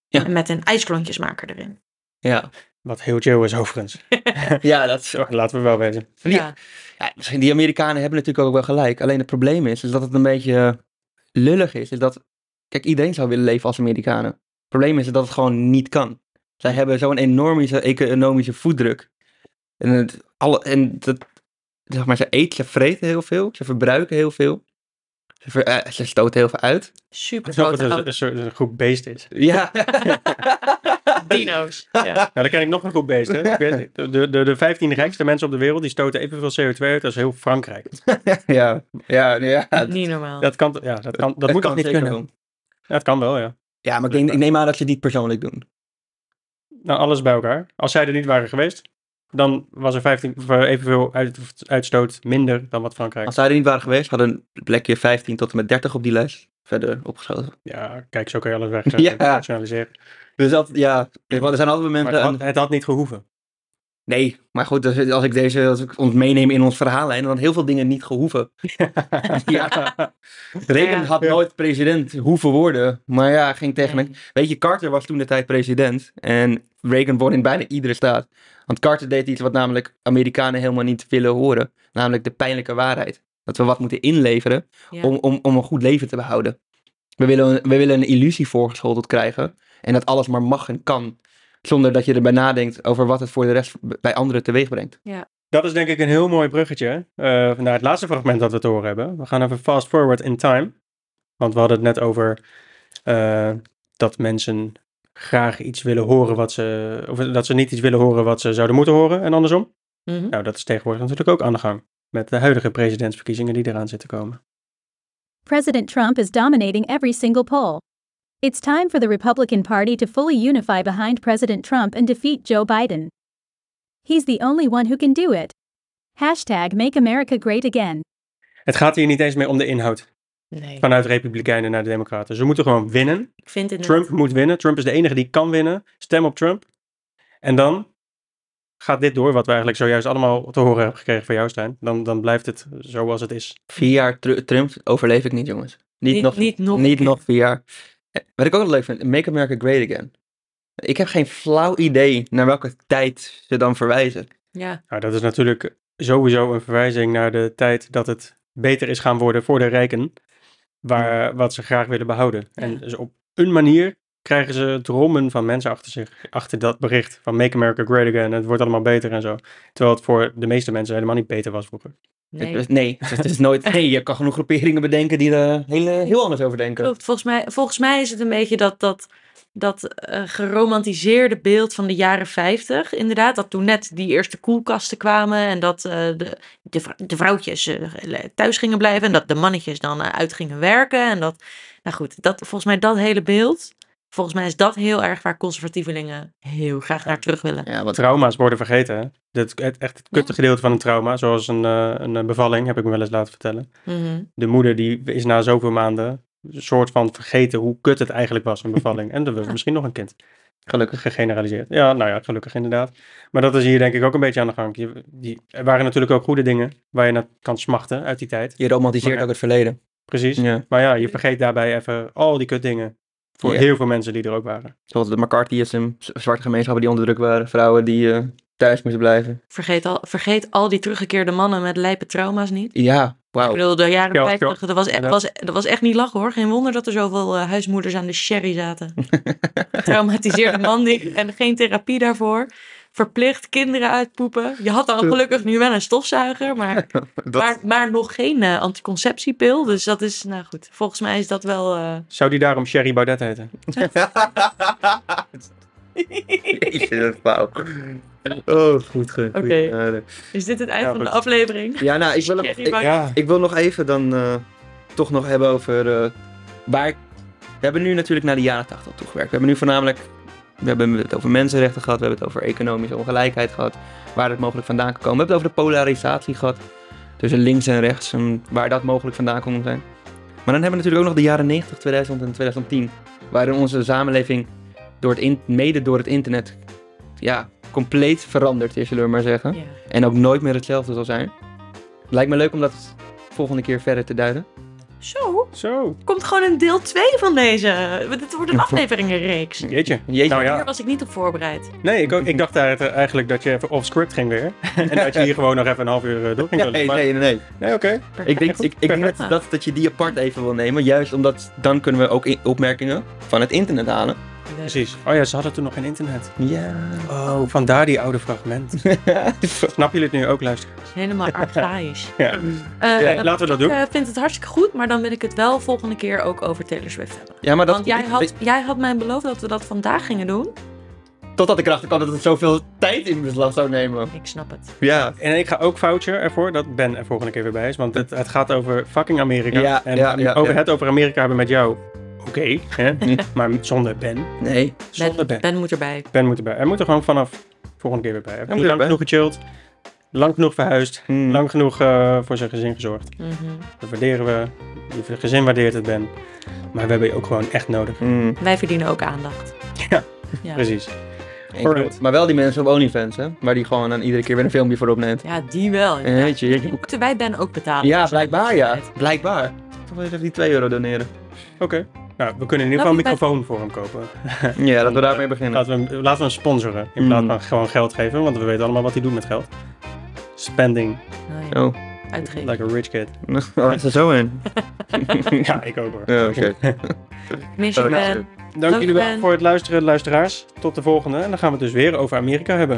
Ja. En met een ijsklontjesmaker erin. ja. Wat heel chill is overigens. ja, dat is laten we wel weten. Die, Ja. ja, misschien die Amerikanen hebben natuurlijk ook wel gelijk. Alleen het probleem is, is dat het een beetje lullig is. is dat, kijk, iedereen zou willen leven als Amerikanen. Het probleem is dat het gewoon niet kan. Zij hebben zo'n enorme economische voetdruk. En, het, alle, en dat, zeg maar, ze eten, ze vreten heel veel. Ze verbruiken heel veel. Ze, ver- eh, ze stoten heel veel uit. Super Alsof het een, een, soort- een groep beest is. Ja. dino's. Ja. Nou, dan ken ik nog een groep beest. Hè? Ik weet niet. De, de, de 15 rijkste mensen op de wereld die stoten evenveel CO2 uit als heel Frankrijk. ja, ja, ja. Niet normaal. Dat, kan, ja, dat, kan, dat Het moet kan toch niet zeker kunnen? wel. Ja, het kan wel, ja. Ja, maar ik, denk, ik neem aan dat ze het niet persoonlijk doen. Nou, alles bij elkaar. Als zij er niet waren geweest, dan was er 15, of, eh, evenveel uit, uitstoot minder dan wat Frankrijk. Als zij er niet waren geweest, hadden een plekje 15 tot en met 30 op die lijst verder opgeschoten. Ja, kijk, zo kan je alles weg Ja. rationaliseren. Dus dat, ja, er zijn altijd Maar momenten... het had, het had niet gehoeven. Nee, maar goed, dus als ik deze, als ik ons meeneem in ons verhaallijn, dan heel veel dingen niet gehoeven. ja. Reagan had nooit president hoeven worden, maar ja, ging tegen. Weet je, Carter was toen de tijd president en Reagan won in bijna iedere staat. Want Carter deed iets wat namelijk Amerikanen helemaal niet willen horen, namelijk de pijnlijke waarheid. Dat we wat moeten inleveren Ja. om, om, om een goed leven te behouden. We willen, we willen een illusie voorgeschoteld krijgen en dat alles maar mag en kan. Zonder dat je erbij nadenkt over wat het voor de rest bij anderen teweeg brengt. Dat is denk ik een heel mooi bruggetje eh, naar het laatste fragment dat we te horen hebben. We gaan even fast forward in time. Want we hadden het net over eh, dat mensen graag iets willen horen wat ze... Of dat ze niet iets willen horen wat ze zouden moeten horen en andersom. Mhm. Nou, dat is tegenwoordig natuurlijk ook aan de gang. Met de huidige presidentsverkiezingen die eraan zitten komen. President Trump is dominating every single poll. It's time for the Republican Party to fully unify behind President Trump and defeat Joe Biden. He's the only one who can do it. Hashtag Make America Great Again. Het gaat hier niet eens meer om de inhoud. Nee. Vanuit Republikeinen naar de Democraten. Ze moeten gewoon winnen. Ik vind. Trump moet winnen. Trump is de enige die kan winnen. Stem op Trump. En dan gaat dit door, wat we eigenlijk zojuist allemaal te horen hebben gekregen van jou, Stijn. Dan, dan blijft het zoals het is. Vier jaar Tru- Trump overleef ik niet, jongens. Niet, Niet- nog, niet nog niet een nog vier jaar. Wat ik ook wel leuk vind, Make America Great Again. Ik heb geen flauw idee naar welke tijd ze dan verwijzen. Ja, Nou, dat is natuurlijk sowieso een verwijzing naar de tijd dat het beter is gaan worden voor de rijken. Waar, wat ze graag willen behouden. En dus op een manier krijgen ze drommen van mensen achter zich, achter dat bericht van Make America Great Again. Het wordt allemaal beter en zo. Terwijl het voor de meeste mensen helemaal niet beter was vroeger. nee. Het, nee, het is nooit. Nee, je kan genoeg groeperingen bedenken die er heel, heel anders over denken. Klopt. Volgens mij, volgens mij is het een beetje dat, dat, dat eh, geromantiseerde beeld van de jaren 50. Inderdaad, dat toen net die eerste koelkasten kwamen en dat eh, de, de, vrou- de vrouwtjes eh, thuis gingen blijven en dat de mannetjes dan uit gingen werken. En dat, nou goed, dat, volgens mij dat hele beeld. Volgens mij is dat heel erg waar conservatievelingen heel graag naar terug willen. Ja, wat Trauma's worden vergeten. Hè? Dat, het, echt het kutte gedeelte van een trauma, zoals een, een bevalling, heb ik me wel eens laten vertellen. Mhm. De moeder die is na zoveel maanden soort van vergeten hoe kut het eigenlijk was, een bevalling. En was misschien nog een kind. gelukkig. Gegeneraliseerd. Ja, nou ja, gelukkig inderdaad. Maar dat is hier denk ik ook een beetje aan de gang. Je, die, er waren natuurlijk ook goede dingen waar je naar kan smachten uit die tijd. Je romantiseert Maar- ook het verleden. Precies. Ja. Maar ja, je vergeet daarbij even al die kutdingen. Voor Ja. heel veel mensen die er ook waren. Zoals de McCarthyism, zwarte gemeenschappen die onderdrukt waren, vrouwen die eh, thuis moesten blijven. Vergeet, al, vergeet al die teruggekeerde mannen met lijpe trauma's niet. Ja, Ik wauw. bedoel, de jaren Ja, 50, ja. dat was, e- Ja. was, dat was echt niet lachen hoor. Geen wonder dat er zoveel eh, huismoeders aan de sherry zaten. Traumatiseerde man die, en geen therapie daarvoor. verplicht kinderen uitpoepen. Je had dan gelukkig nu wel een stofzuiger, maar, Dat- maar, maar nog geen eh, anticonceptiepil. Dus dat is, nou goed, volgens mij is dat wel... eh, Zou die daarom Sherry Baudet heten? Jezus, dat is flauw. Oh, goed ge. Oké. is dit het eind Ja, van de goed. aflevering? Ja, nou, ik wil, ik, Baudet. Ja. ik wil nog even dan eh, toch nog hebben over eh, waar... We hebben nu natuurlijk naar de jaren 80 toegewerkt. We hebben nu voornamelijk... We hebben het over mensenrechten gehad, we hebben het over economische ongelijkheid gehad, waar het mogelijk vandaan kan komen. We hebben het over de polarisatie gehad, tussen links en rechts, en waar dat mogelijk vandaan kon zijn. Maar dan hebben we natuurlijk ook nog de jaren 90, 2000 en 2010, waarin onze samenleving door het in- mede door het internet ja, compleet veranderd is, zullen we maar zeggen. Ja. En ook nooit meer hetzelfde zal zijn. Lijkt me leuk om dat volgende keer verder te duiden. Zo, Zo. komt gewoon een deel 2 van deze. Dit wordt een afleveringenreeks. Jeetje. Jeetje. Nou Hier ja. was ik niet op voorbereid. Nee, ik, ook, ik dacht eh, eigenlijk dat je even off-script ging weer. en dat je hier gewoon nog even een half uur eh, door ging Ja, nee, Maar- nee, nee. nee. Nee, oké. Ik denk, ik, ik denk dat, dat, je die apart even wil nemen. Juist omdat dan kunnen we ook opmerkingen van het internet halen. Precies. Oh ja, ze hadden toen nog geen internet. Ja. Oh, vandaar die oude fragment. Snap jullie het nu ook, luister? Helemaal archaïsch. Ja. Eh, Ja, laten we dat doen. Ik eh, vind het hartstikke goed, maar dan wil ik het wel volgende keer ook over Taylor Swift hebben. ja, maar dat... Want jij had, jij had mij beloofd dat we dat vandaag gingen doen. Totdat ik erachter kwam dat het zoveel tijd in beslag zou nemen. Ik snap het. Ja. En ik ga ook voucher ervoor dat Ben er volgende keer weer bij is. Want het, het gaat over fucking Amerika. Ja, en ja, ja, over ja. het over Amerika hebben met jou. Oké, hè? maar zonder Ben. Nee. Zonder Ben, Ben. ben moet erbij. Ben moet erbij. Hij moet er gewoon vanaf volgende keer weer bij. Hij heeft moet lang genoeg gechilled. Lang genoeg verhuisd. Hmm. Lang genoeg eh, voor zijn gezin gezorgd. Mhm. Dat waarderen we. Je gezin waardeert het, Ben. Maar we hebben je ook gewoon echt nodig. Mm. Wij verdienen ook aandacht. Ja, Ja. Precies. Maar wel die mensen op OnlyFans, hè? Waar die gewoon dan iedere keer weer een filmpje voor opneemt. Ja, die wel. Jeetje, jeetje. Die moeten wij Ben ook betalen. Ja, blijkbaar ja. Blijkbaar. Toch wel eens even die 2 euro doneren. Oké. Nou, we kunnen in ieder geval een microfoon voor hem kopen. Ja, dat we daarmee beginnen. Laten we hem, laten we hem sponsoren. In plaats Mm. van gewoon geld geven. Want we weten allemaal wat hij doet met geld. Spending. Nou ja, Oh, uitgeven. Like a rich kid. oh is er zo in? ja, ik ook hoor. Ja, oké. Mis je Oh, Ben. Dank Dank jullie wel Ben. voor het luisteren, luisteraars. Tot de volgende. En dan gaan we het dus weer over Amerika hebben.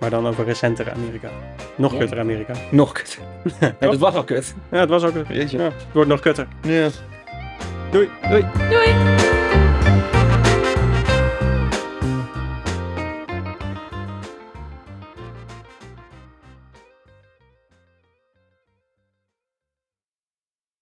Maar dan over recentere Amerika. Nog kutter Amerika. Nog kut. Nee, dat was al kut. Ja, het was ook... Jeetje. Ja, het wordt nog kutter. Ja. Doei. Doei. Doei.